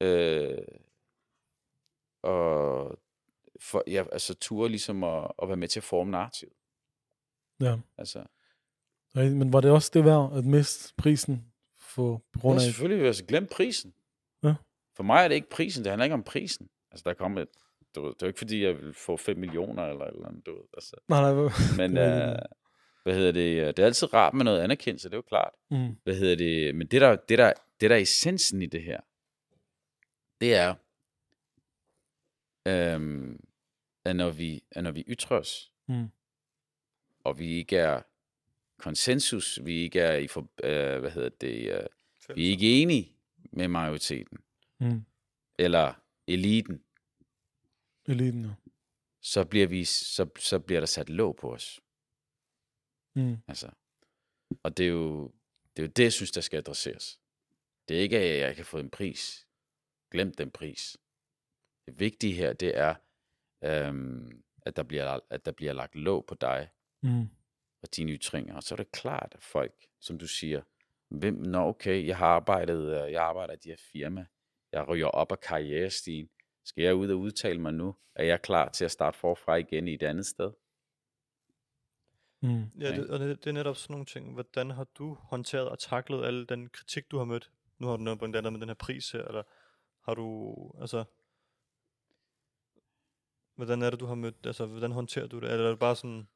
øh, og for, ja, altså ture ligesom at, at være med til at forme narrativ. Ja. Altså, Rigtigt. Men var det også det værd at miste prisen for, på grund ja, af... selvfølgelig, altså glem prisen. Ja. For mig er det ikke prisen, det handler ikke om prisen. Altså der kommer et, du ved, det er jo ikke fordi, jeg vil få 5 millioner eller eller andet, du ved. Altså, Nej, nej, <laughs> men <laughs> øh, hvad hedder det, øh, det er altid rart med noget anerkendelse, det er jo klart. mm. hvad hedder det, men det der, det der, det der er essensen i det her, det er, øhm, at når vi, at når vi ytrer os, Mm. og vi ikke er konsensus, vi ikke er i, for, øh, hvad hedder det, øh, vi er ikke enige med majoriteten, Mm. eller eliten, Eliten, ja. så bliver, vi, så, så bliver der sat låg på os. Mm. Altså. Og det er, jo, det er jo det, jeg synes, der skal adresseres. Det er ikke, at jeg kan få en pris. Glem den pris. Det vigtige her, det er, øhm, at, der bliver, at der bliver lagt låg på dig Mm. Og dine ytringer. Og så er det klart, at folk, som du siger, hvem, nå okay, jeg har arbejdet, øh, jeg arbejder i de her firma, jeg ryger op af karrierestigen, skal jeg ud og udtale mig nu? Er jeg klar til at starte forfra igen i et andet sted? Mm. Ja, det, og det, det er netop sådan nogle ting. Hvordan har du håndteret og taklet al den kritik, du har mødt? Nu har du nævnt blandt andet med den her pris her, eller har du, altså... Hvordan er det, du har mødt, altså hvordan håndterer du det? Eller er det bare sådan,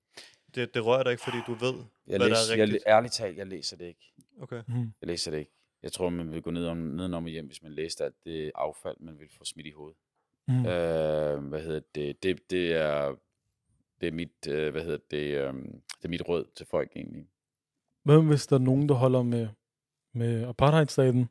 det, det rører dig ikke, fordi du ved, Jeg hvad læser, der er jeg, rigtigt? ærligt talt, jeg læser det ikke. Okay. Mm. Jeg læser det ikke. Jeg tror, man vil gå ned om, nedenom og hjem, hvis man læste alt det affald, man vil få smidt i hovedet. Mm. Øh, hvad hedder det? Det, det er, det er mit, øh, hvad hedder det, øh, det er mit råd til folk egentlig. Hvad hvis der er nogen, der holder med, med apartheidstaten,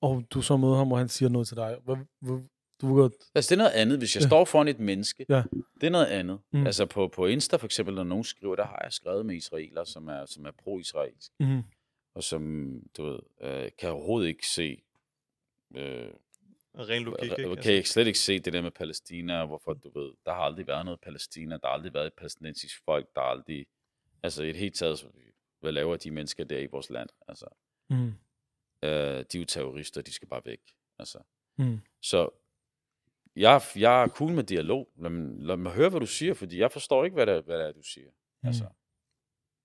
og du så møder ham, og han siger noget til dig? Hvad, hvad, du ved godt, Altså, det er noget andet. Hvis jeg Ja. står foran et menneske, Ja. det er noget andet. Mm. Altså på, på Insta for eksempel, når nogen skriver, der har jeg skrevet med israeler, som er, som er pro-israelsk, mm. og som, du ved, øh, kan overhovedet ikke se, øh, Ren logik, ikke? Altså, kan jeg slet ikke se det der med Palæstina, hvorfor, du ved, der har aldrig været noget Palæstina, der har aldrig været et palæstinensisk folk, der har aldrig, altså i det hele taget, så, hvad laver de mennesker der i vores land? Altså, Mm. øh, de er jo terrorister, de skal bare væk. Altså, Mm. Så jeg, jeg er cool med dialog. Lad, mig- lad mig høre, hvad du siger, fordi jeg forstår ikke, hvad det, hvad det er, du siger. Mm. Altså,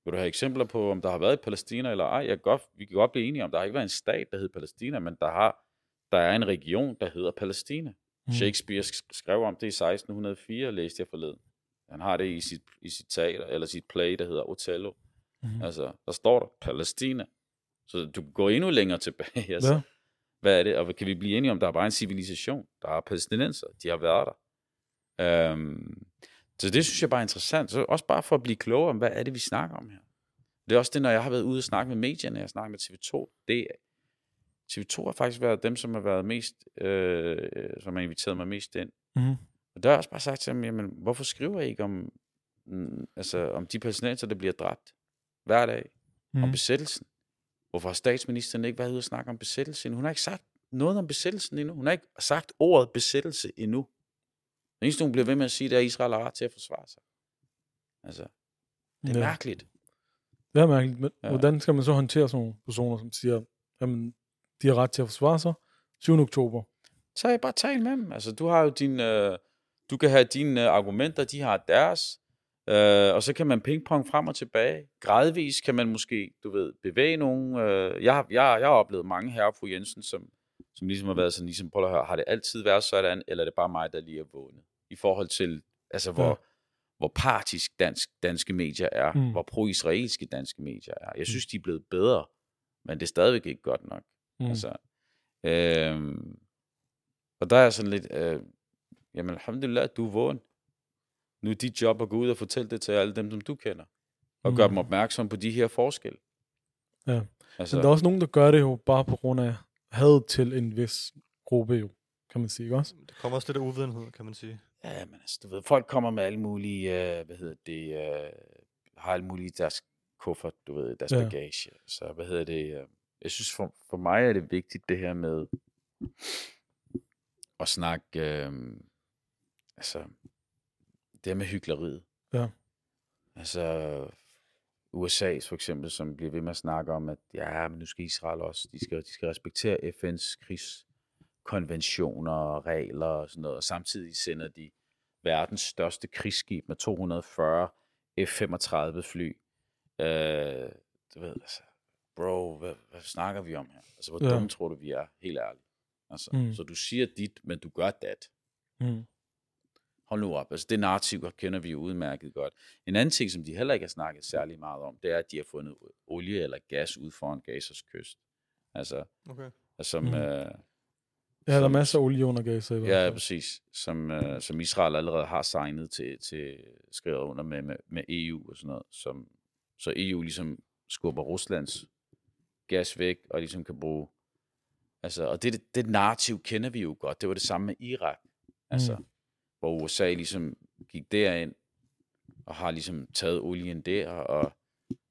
vil du have eksempler på, om der har været i Palæstina eller ej? Jeg kan godt, vi kan godt blive enige om, der har ikke været en stat, der hed Palæstina, men der, har, der er en region, der hedder Palæstina. Mm. Shakespeare sk- skrev om det i 1604, læste jeg forleden. Han har det i sit, i sit teater, eller sit play, der hedder Othello. Mm. Altså, der står der Palæstina. Så du kan gå endnu længere tilbage. <laughs> Altså. Ja. Hvad er det? Og kan vi blive enige om, der er bare en civilisation? Der er palæstinenser. De har været der. Øhm, så det synes jeg bare er interessant. Så også bare for at blive klogere om, hvad er det, vi snakker om her. Det er også det, når jeg har været ude og snakke med medierne, jeg snakker med TV2. Det, TV2 har faktisk været dem, som har været mest, øh, som har inviteret mig mest ind. Mm. Og der har jeg også bare sagt til dem, jamen, hvorfor skriver I ikke om, mm, altså, om de palæstinenser, der bliver dræbt hver dag? Mm. om besættelsen. Hvorfor har statsministeren ikke været ude og snakke om besættelsen? Hun har ikke sagt noget om besættelsen endnu. Hun har ikke sagt ordet besættelse endnu. Det eneste, hun bliver ved med at sige, det er, at Israel har ret til at forsvare sig. Altså, det er Ja. mærkeligt. Det er mærkeligt, men ja. Hvordan skal man så håndtere sådan nogle personer, som siger, jamen, de har ret til at forsvare sig 7. oktober? Så jeg bare tal med dem. Altså, du har jo din, øh, du kan have dine øh, argumenter, de har deres, øh, og så kan man pingpong frem og tilbage. Gradvis kan man måske, du ved, bevæge nogen. Øh, jeg, har- jeg, jeg har oplevet mange herre fru Jensen, som, som ligesom har været sådan, ligesom, prøv at høre, har det altid været sådan, eller er det bare mig, der lige er vågnet? I forhold til, altså, hvor, Ja. hvor partisk dansk, danske medier er, Mm. mm. hvor pro-israelske danske medier er. Jeg synes, de er blevet bedre, men det er stadigvæk ikke godt nok. Mm. Mm. Altså, øhm, og der er sådan lidt, øh, jamen alhamdulillah, du er vågen. Nu er dit job at gå ud og fortælle det til alle dem, som du kender. Og gøre Mm. dem opmærksom på de her forskelle. Ja. Altså, Men der er også nogen, der gør det jo bare på grund af had til en vis gruppe jo, kan man sige, ikke også? Det kommer også lidt af uvidenhed, kan man sige. ja, men altså, du ved, folk kommer med alle mulige, øh, hvad hedder det, øh, har alle mulige deres kuffert, du ved, deres ja. bagage. Så hvad hedder det, øh, jeg synes for, for mig er det vigtigt det her med at snakke, øh, altså, det med hyggeleriet. Ja. Altså, USA for eksempel, som bliver ved med at snakke om, at ja, men nu skal Israel også, de skal, de skal respektere FN's krigskonventioner og regler og sådan noget, og samtidig sender de verdens største krigsskib med 240 F-35 fly. Øh, du ved, altså, bro, hvad, hvad snakker vi om her? Altså, hvor Ja. dumme tror du, vi er? Helt ærligt. Altså, mm. Så du siger dit, men du gør dat. Mm. Hold nu op. Altså, det narrativ kender vi jo udmærket godt. En anden ting, som de heller ikke har snakket særlig meget om, det er, at de har fundet olie eller gas ud foran Gazas kyst. Altså, Okay. som, Mm. øh, Ja, der er masser af olie under Gaza i ja, præcis, som, øh, som Israel allerede har signet til, til skrevet under med, med, med EU og sådan noget. Som, så EU ligesom skubber Ruslands gas væk, og ligesom kan bruge... Altså, og det, det, det narrativ kender vi jo godt. Det var det samme med Irak. Altså, Mm. Hvor USA ligesom gik derind, og har ligesom taget olien der, og,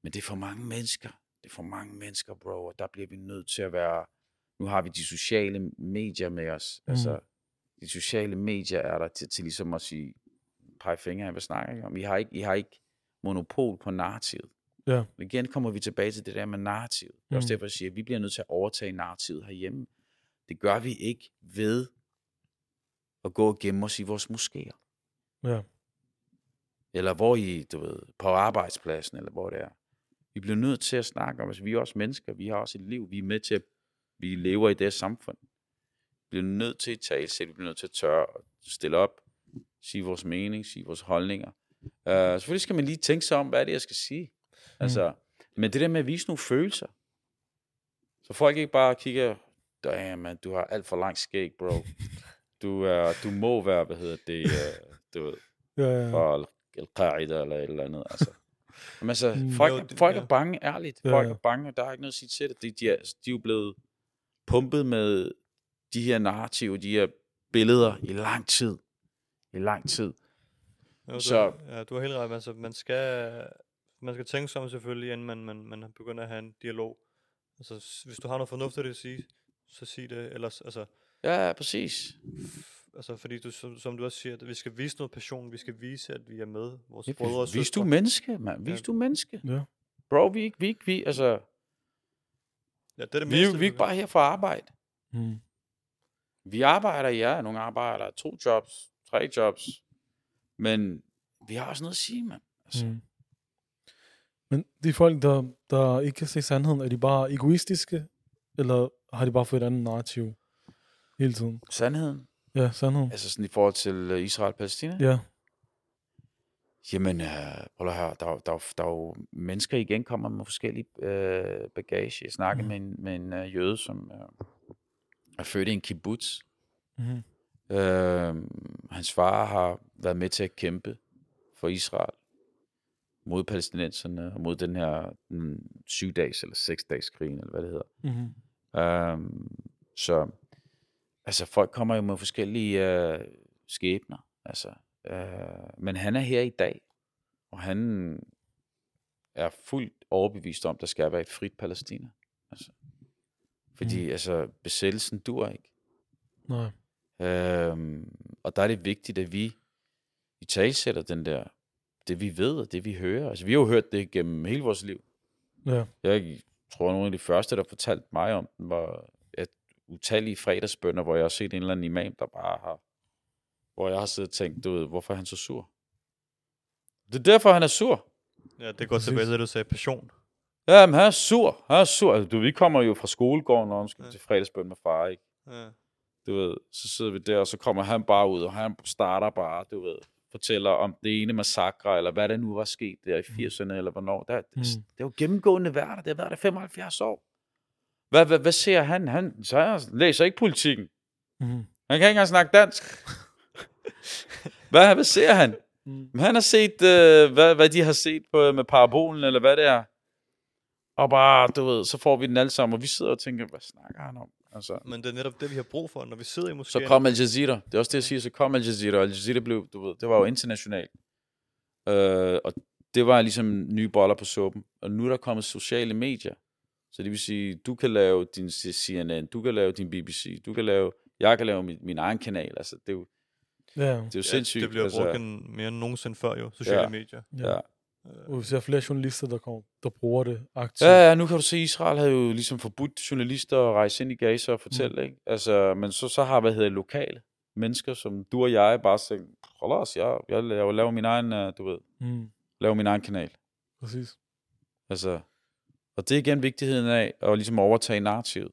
men det er for mange mennesker. Det er for mange mennesker, bro, og der bliver vi nødt til at være... Nu har vi de sociale medier med os. Mm. Altså, de sociale medier er der til, til ligesom at sige, pege fingre af, hvad snakker I om? I har ikke, I har ikke monopol på narrativet. Ja. Igen kommer vi tilbage til det der med narrativet. Det er også Mm. derfor, jeg siger, at vi bliver nødt til at overtage narrativet herhjemme. Det gør vi ikke ved at gå og gemme os i vores moskéer. Ja. Eller hvor I, du ved, på arbejdspladsen, eller hvor det er. Vi bliver nødt til at snakke om, altså vi er også mennesker, vi har også et liv, vi er med til at, vi lever i det her samfund. Vi bliver nødt til at tale selv, vi bliver nødt til at tørre og stille op sige vores mening, sige vores holdninger. Uh, selvfølgelig skal man lige tænke sig om, hvad er det, jeg skal sige. Altså, men det der med at vise nogle følelser, så folk ikke bare kigger, damn man, du har alt for lang skæg, bro. <laughs> Du, er, du må være, hvad hedder det, uh, du ved, Ja, ja. fra Al- Al-Qaida eller et eller andet. Altså. Men altså, Mm. folk, Jo, er, det- folk ja. er bange, ærligt. Ja, Folk ja. er bange, der er ikke noget at sige til det. De, de, er, de er jo blevet pumpet med de her narrativer, de her billeder i lang tid. I lang tid. Jo, du, Så- ja, du har helt ret. Altså, man skal, man skal tænke sig om selvfølgelig, inden man, man, man begynder at have en dialog. Altså, hvis du har noget fornuftigt at sige, så sig det. Ellers, altså, Ja, præcis. altså fordi du, som, som du også siger, at vi skal vise noget passion. Vi skal vise, at vi er med. Vores Ja, brødre og vis, du menneske, mand. Vis Ja. du menneske. Ja. Bro, vi er ikke, vi ikke, vi, altså, Ja, det er det vi, mindste, vi er ikke bare her for at arbejde. Mm. Vi arbejder, ja, nogle arbejder to jobs, tre jobs, men vi har også noget at sige, mand. Altså, Mm. Men de folk, der, der ikke kan se sandheden, er de bare egoistiske, eller har de bare fået et andet narrativ hele tiden? Sandheden, Ja, sandheden. altså sådan i forhold til øh, Israel-Palæstina, Ja. Jamen, øh, prøv at høre, der, er der, er jo- der er jo mennesker igen kommer med forskellige øh, bagage. Jeg snakkede Mhm. med en, med en øh, jøde, som øh, er født i en kibbutz. Mm-hmm. Øh, hans far har været med til at kæmpe for Israel mod palæstinenserne og mod den her mm, syv-dages eller seks-dages krigen, eller hvad det hedder. Mm-hmm. Øhm, så altså folk kommer jo med forskellige øh, skæbner. Altså, øh, men han er her i dag, og han er fuldt overbevist om, at der skal være et frit Palæstina. Altså, fordi mm. altså, besættelsen dur ikke. Nej. Øhm, og der er det vigtigt, at vi i talsætter den der, det vi ved og det vi hører. Altså, vi har jo hørt det gennem hele vores liv. Ja. Jeg tror, nogle af de første, der fortalte mig om den, var at utallige fredagsbønder, hvor jeg har set en eller anden imam, der bare har, hvor jeg har siddet og tænkt, du ved, hvorfor er han så sur? Det er derfor, han er sur. Ja, det går tilbage til du sagde, passion. Ja, men han er sur. Han er sur. Altså, du, vi kommer jo fra skolegården, når han skal Ja. til fredagsbøn med far, ikke? Ja. Du ved, så sidder vi der, og så kommer han bare ud, og han starter bare, du ved, fortæller om det ene massakre, eller hvad der nu var sket der i 80'erne, eller hvornår. Der, Mm. det, det er jo gennemgående værter. Det har været der 75 år. Hvad, hvad, hvad ser han? Han så han læser ikke politikken. Mm-hmm. Han kan ikke engang snakke dansk. <laughs> hvad, hvad ser han? Mm. Men han har set, øh, hvad, hvad de har set på, med parabolen, eller hvad det er. Og bare, du ved, så får vi den alle sammen, og vi sidder og tænker, hvad snakker han om? Altså, Men det er netop det, vi har brug for, når vi sidder i så måske. kom Al Jazeera. Det er også det, jeg siger. Så kom Al Jazeera. Al Jazeera blev, du ved, det var jo internationalt. Øh, og det var ligesom nye boller på suppen. Og nu er der kommet sociale medier. Så det vil sige, du kan lave din CNN, du kan lave din BBC, du kan lave, jeg kan lave min, min egen kanal. Altså, det er jo, Ja. det er jo ja, sindssygt. det bliver altså, brugt en, mere end nogensinde før jo, sociale Ja. medier. ja. Ja. Og vi ser flere journalister, der, kommer, der bruger det aktivt. Ja, ja, nu kan du se, at Israel havde jo ligesom forbudt journalister at rejse ind i Gaza og fortælle, mm. ikke? Altså, men så, så har, hvad hedder lokale mennesker, som du og jeg bare siger, hold os, jeg, jeg laver, laver min egen, øh, du ved, Mm. laver min egen kanal. Præcis. Altså, og det er igen vigtigheden af at ligesom overtage narrativet.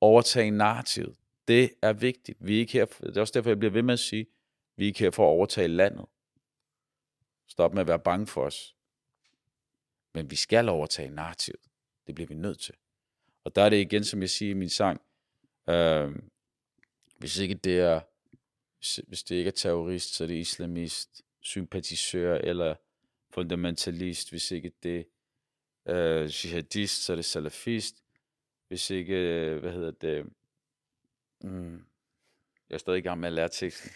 Overtage narrativet. Det er vigtigt. Vi er ikke her, det er også derfor, jeg bliver ved med at sige, vi er ikke her for at overtage landet. Stop med at være bange for os. Men vi skal overtage narrativet. Det bliver vi nødt til. Og der er det igen, som jeg siger i min sang, øh, hvis ikke det er, hvis, det ikke er terrorist, så er det islamist, sympatisør eller fundamentalist, hvis ikke det øh, jihadist, så er det salafist. Hvis ikke, øh, hvad hedder det, mm, jeg er stadig i gang med at lære teksten.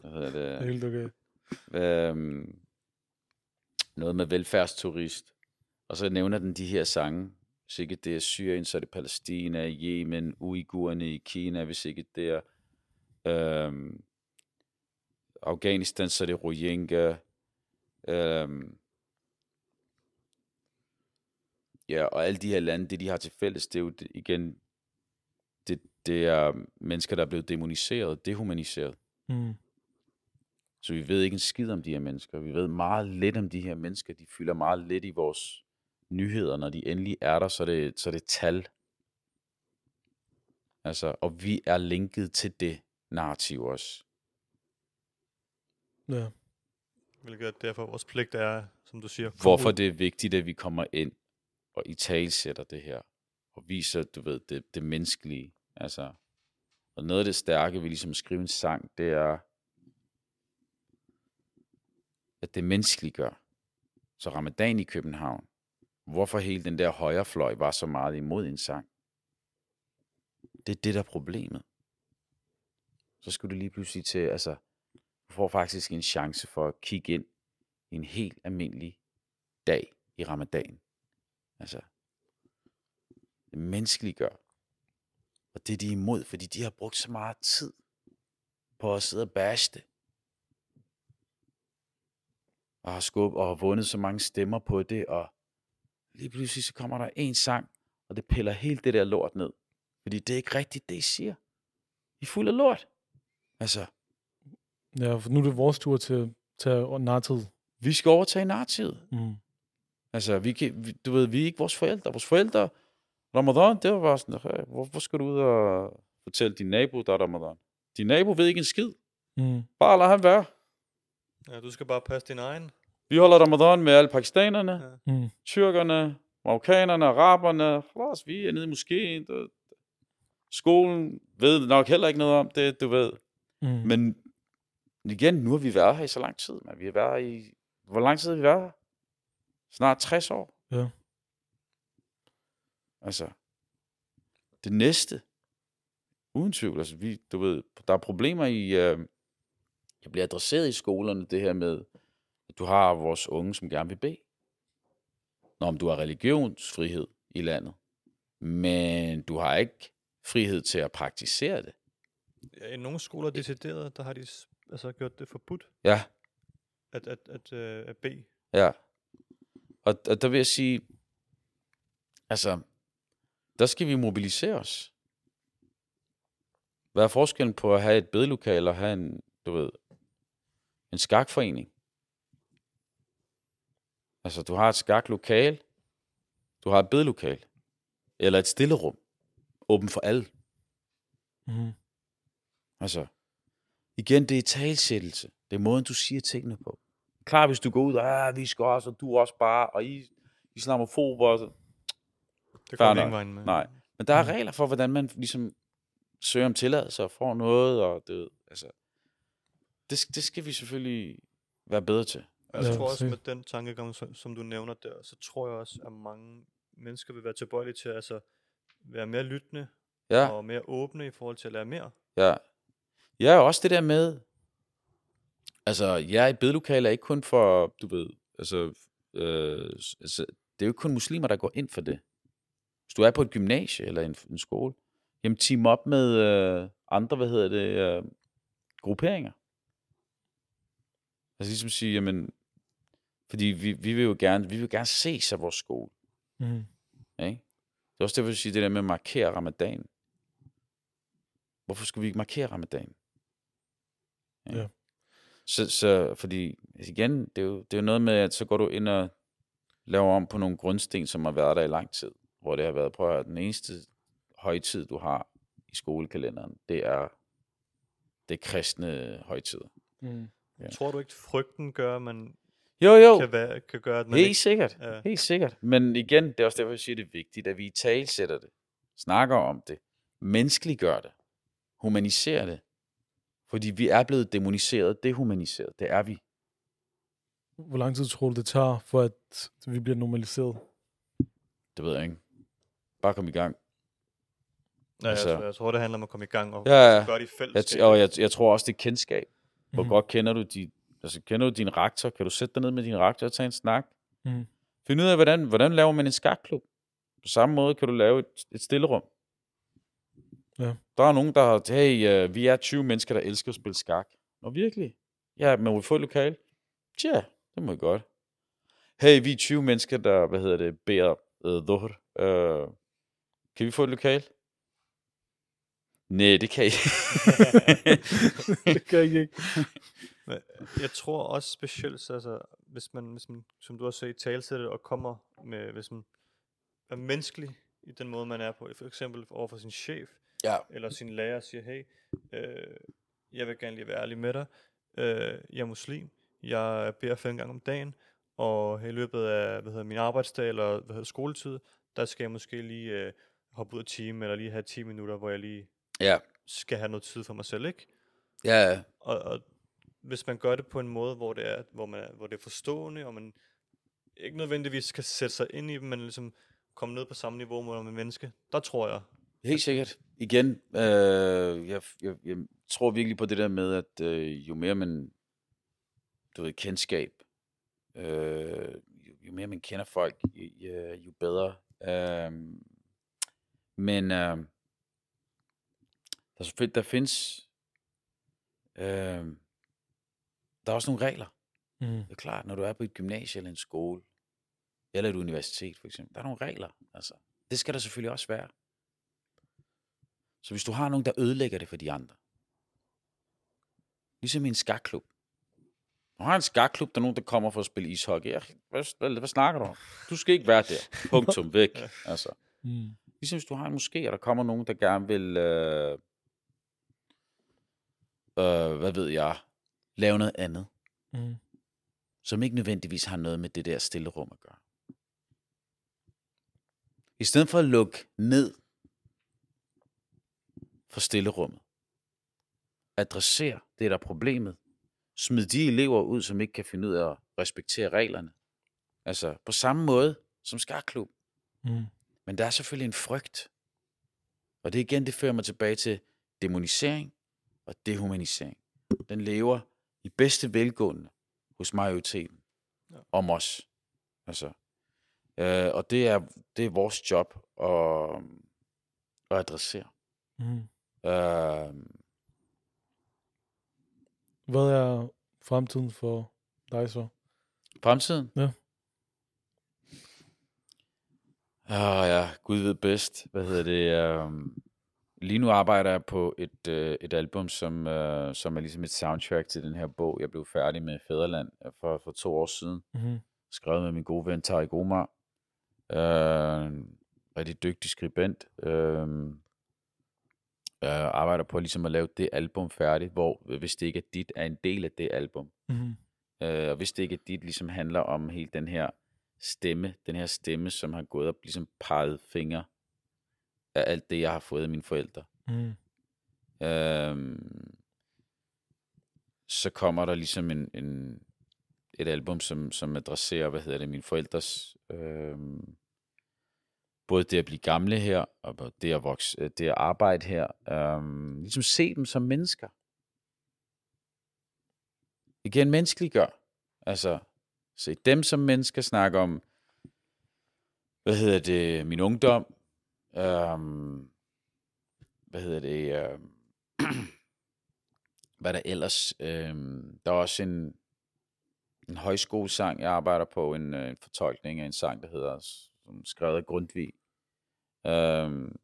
Hvad hedder <laughs> Det er helt okay. Øhm, noget med velfærdsturist. Og så nævner den de her sange. Hvis ikke det er Syrien, så er det Palæstina, Yemen, Uigurerne i Kina. Hvis ikke det er øhm, Afghanistan, så er det Rohingya. Øhm, ja, og alle de her lande, det de har til fælles, det er jo det, igen, det, det er mennesker, der er blevet demoniseret, dehumaniseret. Mm. Så vi ved ikke en skid om de her mennesker. Vi ved meget lidt om de her mennesker. De fylder meget lidt i vores nyheder. Når de endelig er der, så er det, så er det tal. Altså, og vi er linket til det narrativ også. Ja. Hvilket er derfor vores pligt er, som du siger. Hvorfor det er vigtigt, at vi kommer ind og i talsætter det her, og viser, du ved, det, det menneskelige. Altså, og noget af det stærke ved ligesom at skrive en sang, det er, at det menneskeliggør. Så ramadan i København, hvorfor hele den der højrefløj var så meget imod en sang, det er det, der er problemet. Så skulle du lige pludselig til, altså, du får faktisk en chance for at kigge ind i en helt almindelig dag i ramadan. Altså, det menneskeliggør. Og det er de imod, fordi de har brugt så meget tid på at sidde og bashe det. Og har skub og har vundet så mange stemmer på det, og lige pludselig så kommer der en sang, og det piller helt det der lort ned. Fordi det er ikke rigtigt, det I siger. I er fuld af lort. Altså, Ja, for nu er det vores tur til, til nartid. vi skal overtage narrativet. Mm. Altså, vi kan, vi, du ved, vi er ikke vores forældre. Vores forældre, Ramadan, det var bare sådan, "Hey, hvor, hvor skal du ud og fortælle din nabo, der er Ramadan? Din nabo ved ikke en skid. Mm. Bare lad ham være. Ja, du skal bare passe din egen. Vi holder Ramadan med alle pakistanerne, Ja. Mm. tyrkerne, marokkanerne, araberne. Klas, vi er nede i moskeen. Du, skolen ved nok heller ikke noget om det, du ved. Mm. Men igen, nu har vi været her i så lang tid. Man. Vi har været her i... Hvor lang tid har vi været her? Snart 60 år. Ja. Altså, det næste, uden tvivl, altså vi, du ved, der er problemer i, øh, det bliver adresseret i skolerne, det her med, at du har vores unge, som gerne vil bede. Nå, om du har religionsfrihed i landet, men du har ikke frihed til at praktisere det. Ja, I nogle skoler decideret, der har de altså gjort det forbudt Ja, at, at, at, øh, at bede. Ja. Og, og der vil jeg sige, altså, der skal vi mobilisere os. Hvad er forskellen på at have et bedelokale og have en, du ved, en skakforening? Altså, du har et skaklokal, du har et bedelokal, eller et stillerum, åben for alle. Mm. Altså, igen, det er talsættelse. Det er måden, du siger tingene på. Klar, hvis du går ud og, ah, vi skal også, og du også bare, og I islamofober, og så. Det kommer ingen vejen med. Nej. Men der er Mm. regler for, hvordan man ligesom søger om tilladelse og får noget, og det, altså, det, det skal vi selvfølgelig være bedre til. Jeg Ja, tror også med den tankegang, som, som du nævner der, så tror jeg også, at mange mennesker vil være tilbøjelige til at altså, være mere lyttende Ja, og mere åbne i forhold til at lære mere. ja. Ja, og også det der med, altså, ja, et bedelokale er ikke kun for, du ved, altså, øh, altså, det er jo ikke kun muslimer, der går ind for det. Hvis du er på et gymnasie eller en, en skole, jamen team op med øh, andre, hvad hedder det, øh, grupperinger. Altså ligesom sige, jamen, fordi vi, vi vil jo gerne, vi vil gerne ses af vores skole. Mm. Ikke? Det er også derfor, jeg siger det der med at markere ramadan. Hvorfor skulle vi ikke markere ramadan? Ikke? Ja. Så, så, fordi altså igen, det er, jo, det er jo noget med, at så går du ind og laver om på nogle grundsten, som har været der i lang tid. Hvor det har været, prøv at høre, den eneste højtid, du har i skolekalenderen, det er det kristne højtider. Mm. Ja. Tror du ikke, frygten gør, at man Jo, jo, kan, være, kan gøre, at man helt ikke... sikkert. Ja. Helt sikkert. Men igen, det er også derfor, jeg siger, det er vigtigt, at vi i talsætter det, snakker om det, menneskeliggør det, humaniserer det. Fordi vi er blevet demoniseret, dehumaniseret. Det er vi. Hvor lang tid tror du, det tager, for at vi bliver normaliseret? Det ved jeg ikke. Bare kom i gang. Ja, altså- altså, jeg tror, det handler om at komme i gang og Ja, ja. gøre det i Jeg, fællesskab. t- og jeg, jeg tror også, det er kendskab. Hvor Mhm. godt kender du, de, altså, kender du din rektor? Kan du sætte dig ned med din rektor og tage en snak? Mhm. Find ud af, hvordan, hvordan laver man en skakklub? På samme måde kan du lave et, et stillerum. Ja. Der er nogen, der har, hey, uh, vi er 20 mennesker, der elsker at spille skak. Nå, virkelig? Ja, men må vi få et lokal? Tja, det må vi godt. Hey, vi er 20 mennesker, der, hvad hedder det, beder uh, dhuhr. Uh, kan vi få et lokal? Nej, det kan I <laughs> det kan jeg ikke. <laughs> Men jeg tror også specielt, så altså, hvis man, hvis man, som du også sagde, talsætter og kommer med, hvis man er menneskelig i den måde, man er på, for eksempel over for sin chef, ja. eller sin lærer, siger, hey, øh, jeg vil gerne lige være ærlig med dig, øh, jeg er muslim, jeg beder fem gange om dagen, og i løbet af hvad hedder, min arbejdsdag eller hvad hedder, skoletid, der skal jeg måske lige øh, hoppe ud af time, eller lige have 10 minutter, hvor jeg lige Ja, skal have noget tid for mig selv, ikke? ja, Og, og hvis man gør det på en måde, hvor det er, hvor man hvor det er forstående, og man ikke nødvendigvis kan sætte sig ind i dem, men ligesom komme ned på samme niveau med med menneske, der tror jeg, Helt sikkert. Igen, øh, jeg, jeg, jeg tror virkelig på det der med, at øh, jo mere man, du ved, kendskab, øh, jo, jo mere man kender folk, jo, jo, jo bedre. Øh, men øh, der, er selvfølgelig, der findes, øh, der er også nogle regler. Mm. Det er klart, når du er på et gymnasie eller en skole, eller et universitet for eksempel, der er nogle regler. Altså, det skal der selvfølgelig også være. Så hvis du har nogen, der ødelægger det for de andre, ligesom i en skakklub. Du har en skakklub, der er nogen, der kommer for at spille ishockey. Ja, hvad, hvad, hvad snakker du om? Du skal ikke være der. <laughs> Punktum væk. Altså. Mm. Ligesom hvis du har en moské, og der kommer nogen, der gerne vil, øh, øh, hvad ved jeg, lave noget andet, Mm. som ikke nødvendigvis har noget med det der stille rum at gøre. I stedet for at lukke ned for stillerummet, adressere det, der er problemet, smid de elever ud, som ikke kan finde ud af at respektere reglerne. Altså på samme måde som skakklub. Mm. Men der er selvfølgelig en frygt. Og det igen, det fører mig tilbage til demonisering og dehumanisering. Den lever i bedste velgående hos majoriteten ja. om os. Altså, øh, og det er, det er vores job at, at adressere. Mm. Øh, Hvad er fremtiden for dig så? fremtiden? Ja. Ah ja, Gud ved bedst. Hvad hedder det? Um, lige nu arbejder jeg på et, uh, et album, som, uh, som er ligesom et soundtrack til den her bog, jeg blev færdig med Fæderland øh, for, for to år siden. Mm. Skrevet med min gode ven Tarik Omar. Uh, rigtig dygtig skribent. Uh, uh, arbejder på ligesom at lave det album færdigt, hvor hvis det ikke er dit, er en del af det album. Mm. Øh, og hvis det ikke er dit, ligesom handler om helt den her stemme, den her stemme, som har gået og ligesom peget fingre af alt det, jeg har fået af mine forældre. Mm. Øhm, så kommer der ligesom en, en, et album, som, som adresserer, hvad hedder det, mine forældres, øhm, både det at blive gamle her, og det at, vokse, øh, det at arbejde her, øhm, ligesom se dem som mennesker. Igen menneskeliggør. Altså, se dem som mennesker, snakke om, hvad hedder det, min ungdom, øhm, hvad hedder det, øhm, <clears throat> hvad der ellers, øhm, der er også en, en højskolesang, jeg arbejder på, en, øh, en fortolkning af en sang, der hedder, som skrevet af Grundtvig, øhm,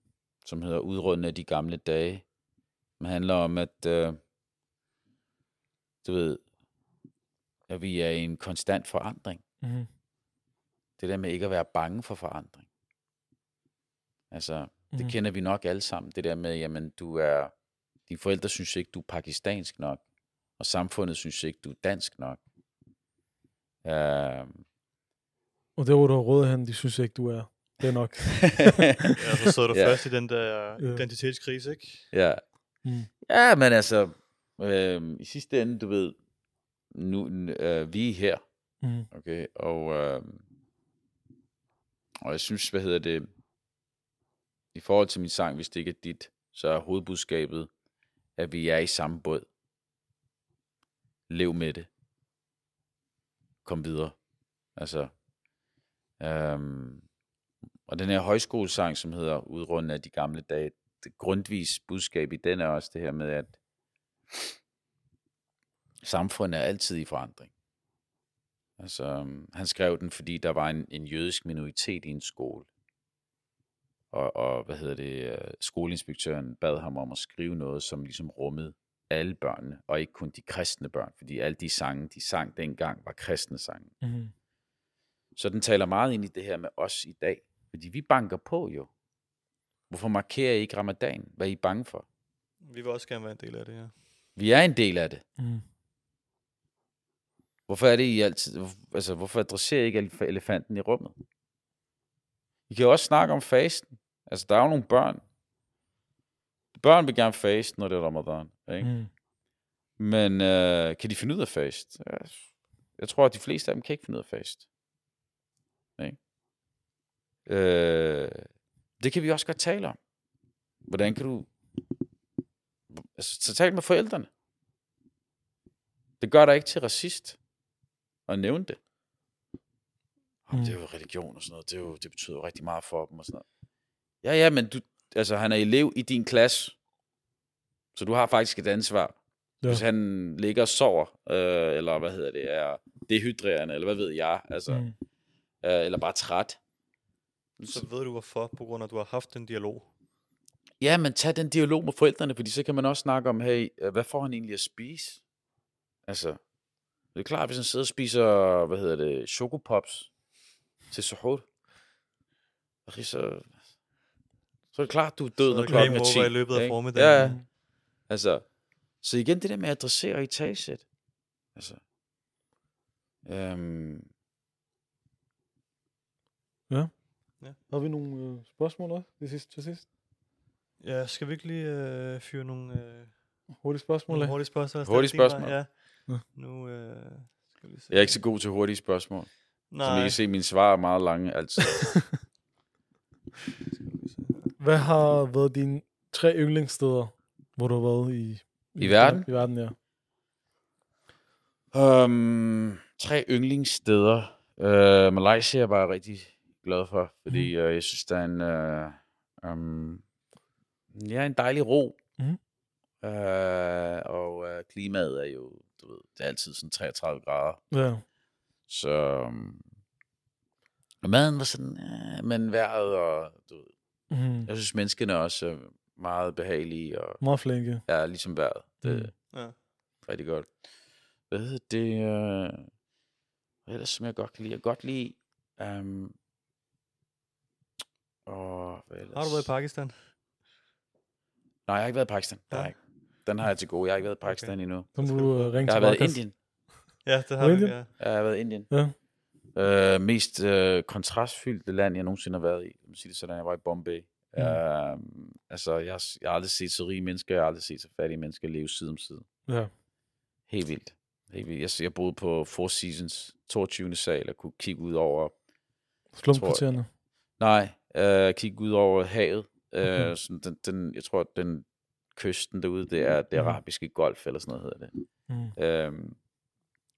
som hedder Udrunde af de gamle dage. Det handler om, at, øh, du ved, at vi er i en konstant forandring. Mm. Det der med ikke at være bange for forandring. Altså, det Mhm. kender vi nok alle sammen. Det der med, jamen, du er, dine forældre synes ikke, du er pakistansk nok, og samfundet synes ikke, du er dansk nok. Uh, Og det, hvor du har råd hen, de synes ikke, du er. Det er nok. <laughs> Ja, så sidder du Ja. fast i den der identitetskrise, ikke? ja. Mm. Ja, men altså, øh, i sidste ende, du ved, nu, øh, vi er her, Mm. okay, og, øh, og jeg synes, hvad hedder det, i forhold til min sang, hvis det ikke er dit, så er hovedbudskabet, at vi er i samme båd. Lev med det. Kom videre. Altså, øhm, og den her højskolesang, som hedder Udrunden af de gamle dage, det grundvis budskab i den er også det her med, at samfundet er altid i forandring. Altså, øhm, han skrev den, fordi der var en, en jødisk minoritet i en skole. Og, og hvad hedder det, øh, skoleinspektøren bad ham om at skrive noget, som ligesom rummede alle børnene, og ikke kun de kristne børn, fordi alle de sange, de sang dengang, var kristne sange. Mm. Så den taler meget ind i det her med os i dag, fordi vi banker på jo. Hvorfor markerer I ikke ramadan? Hvad er I bange for? Vi vil også gerne være en del af det, ja. Vi er en del af det. Mm. Hvorfor er det I altid... Altså, hvorfor adresserer I ikke elef- elefanten i rummet? I kan jo også snakke om fasten. Altså, der er jo nogle børn. Børn vil gerne faste, når det er ramadan. Ikke? Mm. Men øh, kan de finde ud af fast? Jeg tror, at de fleste af dem kan ikke finde ud af fast. Ikke? Øh, det kan vi også godt tale om. Hvordan kan du... Altså, så tal med forældrene. Det gør dig ikke til racist at nævne det. Mm. Mm. Det er jo religion og sådan noget. Det, er jo, det betyder jo rigtig meget for dem og sådan noget. Ja, ja, men du, altså, han er elev i din klasse. Så du har faktisk et ansvar. Ja. Hvis han ligger og sover, øh, eller hvad hedder det, er dehydrerende, eller hvad ved jeg, altså, mm. Øh, eller bare træt. Så ved du hvorfor, på grund af, at du har haft en dialog. Ja, men tag den dialog med forældrene, fordi så kan man også snakke om, hey, øh, hvad får han egentlig at spise? Altså, det er klart, hvis han sidder og spiser, hvad hedder det, chokopops til suhoor, så, så er det klart, du er død, når klokken er game 10. over i løbet af formiddagen. Ja. Altså, så igen det der med at adressere i talsæt. Altså, øhm, Har vi nogle øh, spørgsmål også det sidste, til sidst? Ja, skal vi ikke lige øh, fyre nogle, øh, Hurtige spørgsmål nogle hurtige spørgsmål? Hurtige spørgsmål. Ja. Ja. Nu øh, skal vi se. jeg er ikke så god til hurtige spørgsmål. Nej, Som I kan se, mine svar er meget lange, altså. <laughs> Hvad har været dine tre yndlingssteder, hvor du har været i... I verden? I verden, ja. Um, tre yndlingssteder. Uh, Malaysia var rigtig glad for, fordi mm. uh, jeg synes, der er en, uh, um, ja, en dejlig ro. Mhm. Uh, og uh, klimaet er jo, du ved, det er altid sådan 33 grader. Ja. Så um, maden var sådan, uh, men vejret og, du ved, Mm. jeg synes, menneskene er også er meget behagelige og Meget flinke. er ligesom vejret. Det, Mm. Ja. Rigtig godt. Hvad hedder det? Øh, hvad ellers, som jeg godt kan lide? Jeg godt lide... Um, og, ellers? Har du været i Pakistan? Nej, jeg har ikke været i Pakistan. Ja. ikke. Den har jeg til gode. Jeg har ikke været i Pakistan okay. endnu. Så må du uh, ringe Jeg har til været i. Indien. Ja, det har vi. Ja. Jeg har været i Indien. Ja. Øh, mest øh, kontrastfyldte land, jeg nogensinde har været i. Jeg må sige det sådan, jeg var i Bombay. Mm. Øh, altså, jeg, har- jeg har aldrig set så rige mennesker, jeg har aldrig set så fattige mennesker leve side om side. Ja. Helt vildt. Helt vildt. Jeg, jeg boede på Four Seasons 22. sal og kunne kigge ud over Slumkvartererne. Nej, øh, kigge ud over havet. Øh, <laughs> sådan den, den, jeg tror, den kysten derude, det er det Mhm. arabiske golf, eller sådan noget hedder det. Mm. Øh,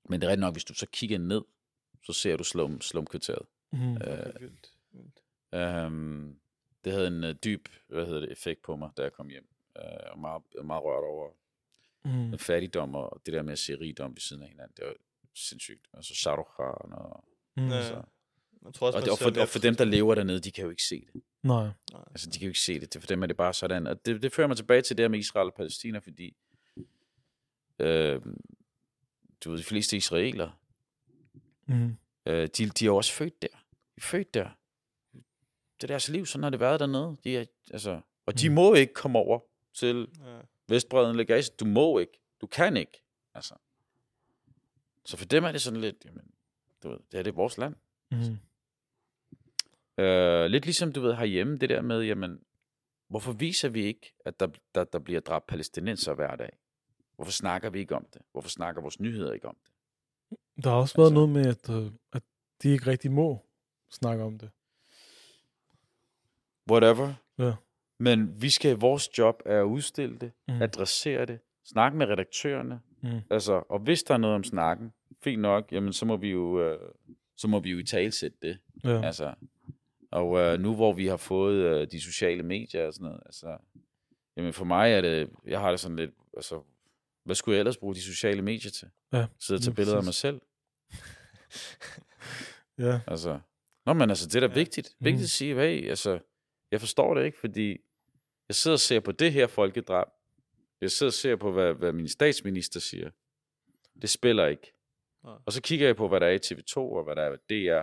men det er rigtigt nok, hvis du så kigger ned, så ser du slum, slumkvarteret. Mm. Øh, Vildt. vildt. øh, det havde en øh, dyb hvad hedder det, effekt på mig, da jeg kom hjem. Øh, og meget, meget rørt over Mm. fattigdom og det der med at se rigdom ved siden af hinanden. Det var sindssygt. Altså Shah Rukh Khan og, Mm. Altså, Jeg tror også, og, det, og, for, og for dem, der lever dernede, de kan jo ikke se det. Nej. Altså, de kan jo ikke se det. det. For dem er det bare sådan. Og det, det fører mig tilbage til det her med Israel og Palæstina, fordi øh, du ved, de fleste israeler, Mm. øh, de, de er jo også født der. De er født der. Det er deres liv, sådan har det været dernede. De er, altså, og de Mm. må ikke komme over til Ja. Vestbredden eller Gaza. Du må ikke. Du kan ikke. Altså. Så for dem er det sådan lidt, jamen, du ved, det er det vores land. Mm. Øh, lidt ligesom, du ved, herhjemme, det der med, jamen, hvorfor viser vi ikke, at der, der, der bliver dræbt palæstinenser hver dag? Hvorfor snakker vi ikke om det? Hvorfor snakker vores nyheder ikke om det? Der har også været Altså- noget med, at, øh, at de ikke rigtig må snakke om det. Whatever. Ja. Men vi skal, vores job er at udstille det, mm. adressere det, snakke med redaktørerne. Mm. Altså, og hvis der er noget om snakken, fint nok, jamen så må vi jo, øh, så må vi jo i talsætte det. Ja. Altså, og øh, nu hvor vi har fået øh, de sociale medier og sådan noget, altså, jamen for mig er det, jeg har det sådan lidt, altså, hvad skulle jeg ellers bruge de sociale medier til? Ja, Sidde og tage billeder af mig selv? <laughs> ja. Altså, nå, men altså, det er da ja. vigtigt. Vigtigt Mm. at sige, hey, altså, jeg forstår det ikke, fordi jeg sidder og ser på det her folkedrab. Jeg sidder og ser på, hvad, hvad min statsminister siger. Det spiller ikke. Nej. Og så kigger jeg på, hvad der er i TV2 og hvad der er i DR.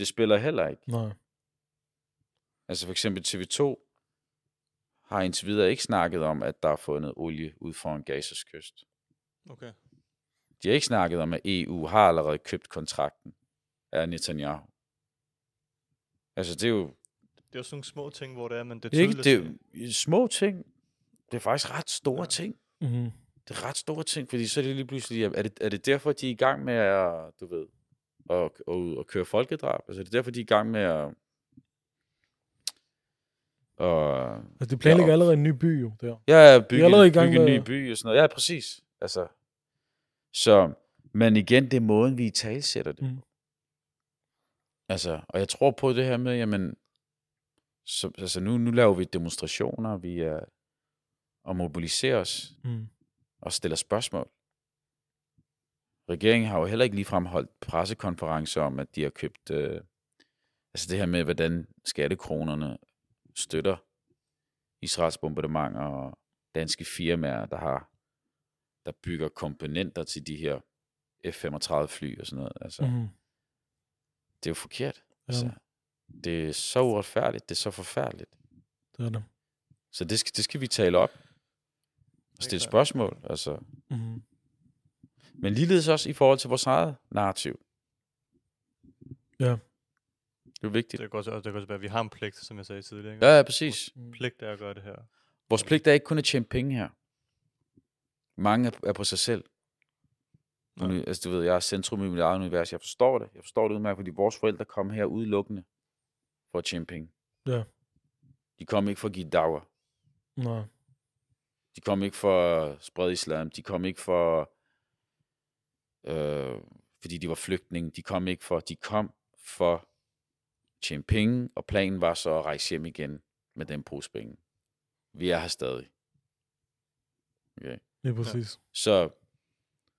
Det spiller heller ikke. Nej. Altså for eksempel TV2 har indtil videre ikke snakket om, at der er fundet olie ud foran Gazas kyst. Okay. De har ikke snakket om, at EU har allerede købt kontrakten af Netanyahu. Altså, det er jo, Det er jo sådan nogle små ting, hvor det er, men det er ikke, det er jo små ting. Det er faktisk ret store ja. ting. Mm-hmm. Det er ret store ting, fordi så er det lige pludselig, er det, er det derfor, de er i gang med at, du ved, at, at, at køre folkedrab? Altså, er det derfor, de er i gang med at... Og, Altså, de planlægger Ja. allerede en ny by jo, der. ja, bygge, allerede i gang bygge en med- ny by og sådan noget. Ja, præcis. Altså, så, men igen, det er måden, vi i det. Mm. Altså, og jeg tror på det her med, jamen, så, altså nu, nu laver vi demonstrationer, vi er, og mobiliserer os, Mm. og stiller spørgsmål. Regeringen har jo heller ikke ligefrem holdt pressekonferencer om, at de har købt, øh, altså det her med, hvordan skattekronerne støtter Israels bombardementer og danske firmaer, der har der bygger komponenter til de her F-35 fly og sådan noget. Altså, mm. Det er jo forkert. Ja. Altså, det er så uretfærdigt, det er så forfærdeligt. Det er det. Så det skal, det skal vi tale op og stille spørgsmål. Altså, Mm. Men ligeledes også i forhold til vores eget narrativ. Ja. Det er vigtigt. Det kan også, det kan også være, at vi har en pligt, som jeg sagde tidligere. Ikke? Ja, ja, præcis. Mm. Pligt er at gøre det her. Vores pligt er ikke kun at tjene penge her. Mange er- på sig selv. Ja. Ja. Altså, du ved, jeg er centrum i mit eget univers. Jeg forstår det. Jeg forstår det udmærket, fordi vores forældre kom her udelukkende for at tjene penge. Ja. De kom ikke for at give dager. Nej. De kom ikke for at sprede islam. De kom ikke for, øh, fordi de var flygtninge. De kom ikke for, de kom for at tjene penge, og planen var så at rejse hjem igen med den pose penge. Vi er her stadig. Okay. Det er præcis. Så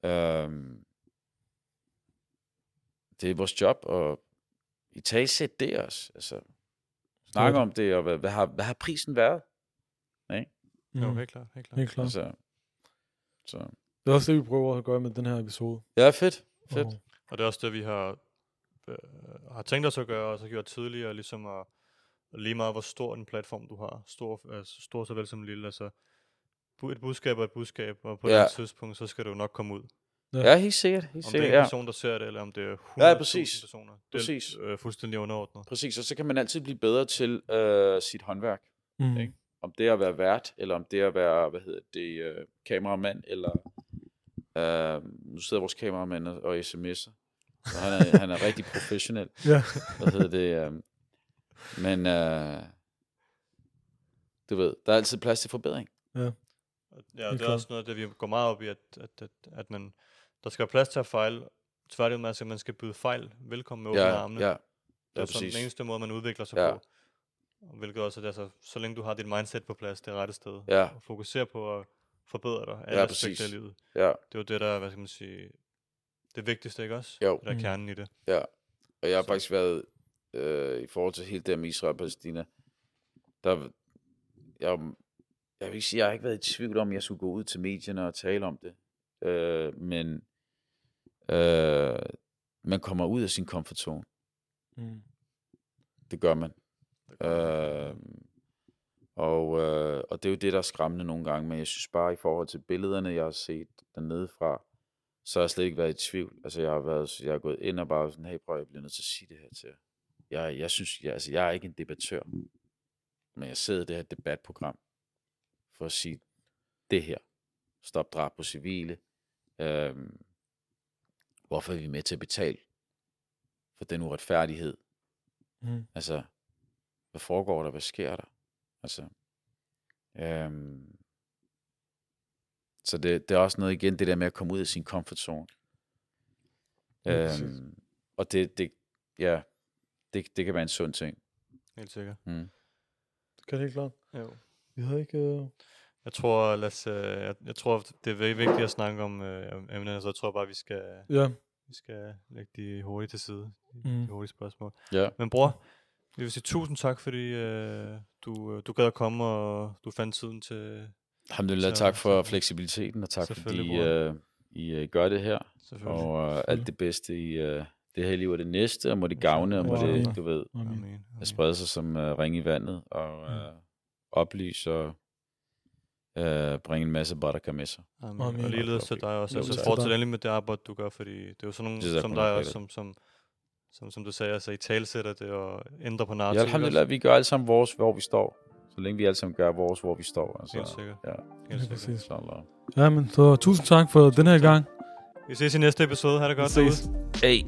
øhm, det er vores job at i talsætte det også. Altså, snakke om det, og hvad, hvad, har, hvad har prisen været? Ja. Jo, Mm. helt klart. Helt klart. Helt klart. Altså, så. Det er også det, vi prøver at gøre med den her episode. Ja, fedt. Fedt. Og- Og det er også det, vi har, øh, har tænkt os at gøre, og så gjort tidligere, ligesom at, lige meget hvor stor en platform du har, stor, altså stor såvel som lille, altså et budskab er et budskab, og på Ja. det tidspunkt, så skal det jo nok komme ud. Ja, helt sikkert. Helt Om det er sikkert en ja. person, der ser det, eller om det er 100.000 Ja, præcis. personer. Det Præcis. er øh, fuldstændig underordnet. Præcis, og så kan man altid blive bedre til øh, sit håndværk. Mm. Ikke? Om det er at være vært, eller om det er at være, hvad hedder det, øh, kameramand, eller øh, nu sidder vores kameramand og, og sms'er. Så han er, <laughs> han er rigtig professionel. Ja. Hvad hedder det? Øh, men øh, du ved, der er altid plads til forbedring. Og- Ja, Helt det er også noget, af det vi går meget op i, at, at, at, at man, der skal være plads til at fejle. Tværtimod, altså, man skal byde fejl velkommen med åbne Ja, armene. ja, Det ja, er sådan den eneste måde, man udvikler sig Ja. på. Og Hvilket også er, altså, så længe du har dit mindset på plads, det rette sted, Ja. og fokuserer på at forbedre dig, alle Ja, aspekter præcis. af livet. Ja, Det er jo det, der er, hvad skal man sige, det vigtigste, ikke også? Jo. Det der er Mm. kernen i det. ja. Og jeg har Så- faktisk været, øh, i forhold til hele det med Israel og Palæstina, der, jeg, jeg vil ikke sige, jeg har ikke været i tvivl om, at jeg skulle gå ud til medierne og tale om det. Øh, men øh, man kommer ud af sin comfort zone. Mm. Det gør man. det kommer- Øh, og, øh, og det er jo det, der er skræmmende nogle gange, men jeg synes bare i forhold til billederne, jeg har set dernede fra, så har jeg slet ikke været i tvivl. Altså jeg har, været, jeg har gået ind og bare sådan, hey prøv, jeg bliver nødt til at sige det her til jer. Jeg, jeg synes, jeg, altså jeg er ikke en debattør, men jeg sidder i det her debatprogram for at sige det her. Stop drab på civile. Øhm, hvorfor er vi med til at betale for den uretfærdighed, Mm. Altså, hvad foregår der? Hvad sker der? Altså, øhm, så det, det er også noget igen, det der med at komme ud af sin comfort zone. Ja. Øhm, og det, det, ja, det, det kan være en sund ting. Helt sikkert. Mm. Det kan det helt klart. Jo. Vi havde ikke... Øh... Jeg tror, lad os, øh, jeg, jeg tror, det er vigtigt at snakke om øh, emnerne, så jeg tror bare, vi skal, Ja. vi skal lægge de hurtigt til side. De, Mm. de hurtige spørgsmål. Ja. Men bror, jeg vil sige tusind tak, fordi øh, du, øh, du gad at komme, og du fandt tiden til, Alhamdulillah, tak for fleksibiliteten, og tak fordi øh, I øh, gør det her. selvfølgelig. Og øh, alt det bedste i øh, det her liv og det næste, og må det gavne, og må det, du ved, Amen. Amen. at sprede sig som øh, ring i vandet, og Mm. øh, oplyse og øh, bringe en masse baraka med sig. Amen. Amen. Og ligeledes til dig også. Jo, Altså, fortsæt endelig med det arbejde, du gør, fordi det er jo sådan nogle som dig også, som, som, som, som du sagde, altså i talsætter det og ændrer på Ja, narrativet. alhamdulillah, vi gør alle sammen vores, hvor vi står. Så længe vi alle sammen gør vores, hvor vi står. Altså, Helt sikkert. Ja, Helt Ja, sikkert. præcis. inshallah. Ja, men så tusind tak for den her gang. Vi ses i næste episode. Ha' det Vi godt ses. derude. Hey.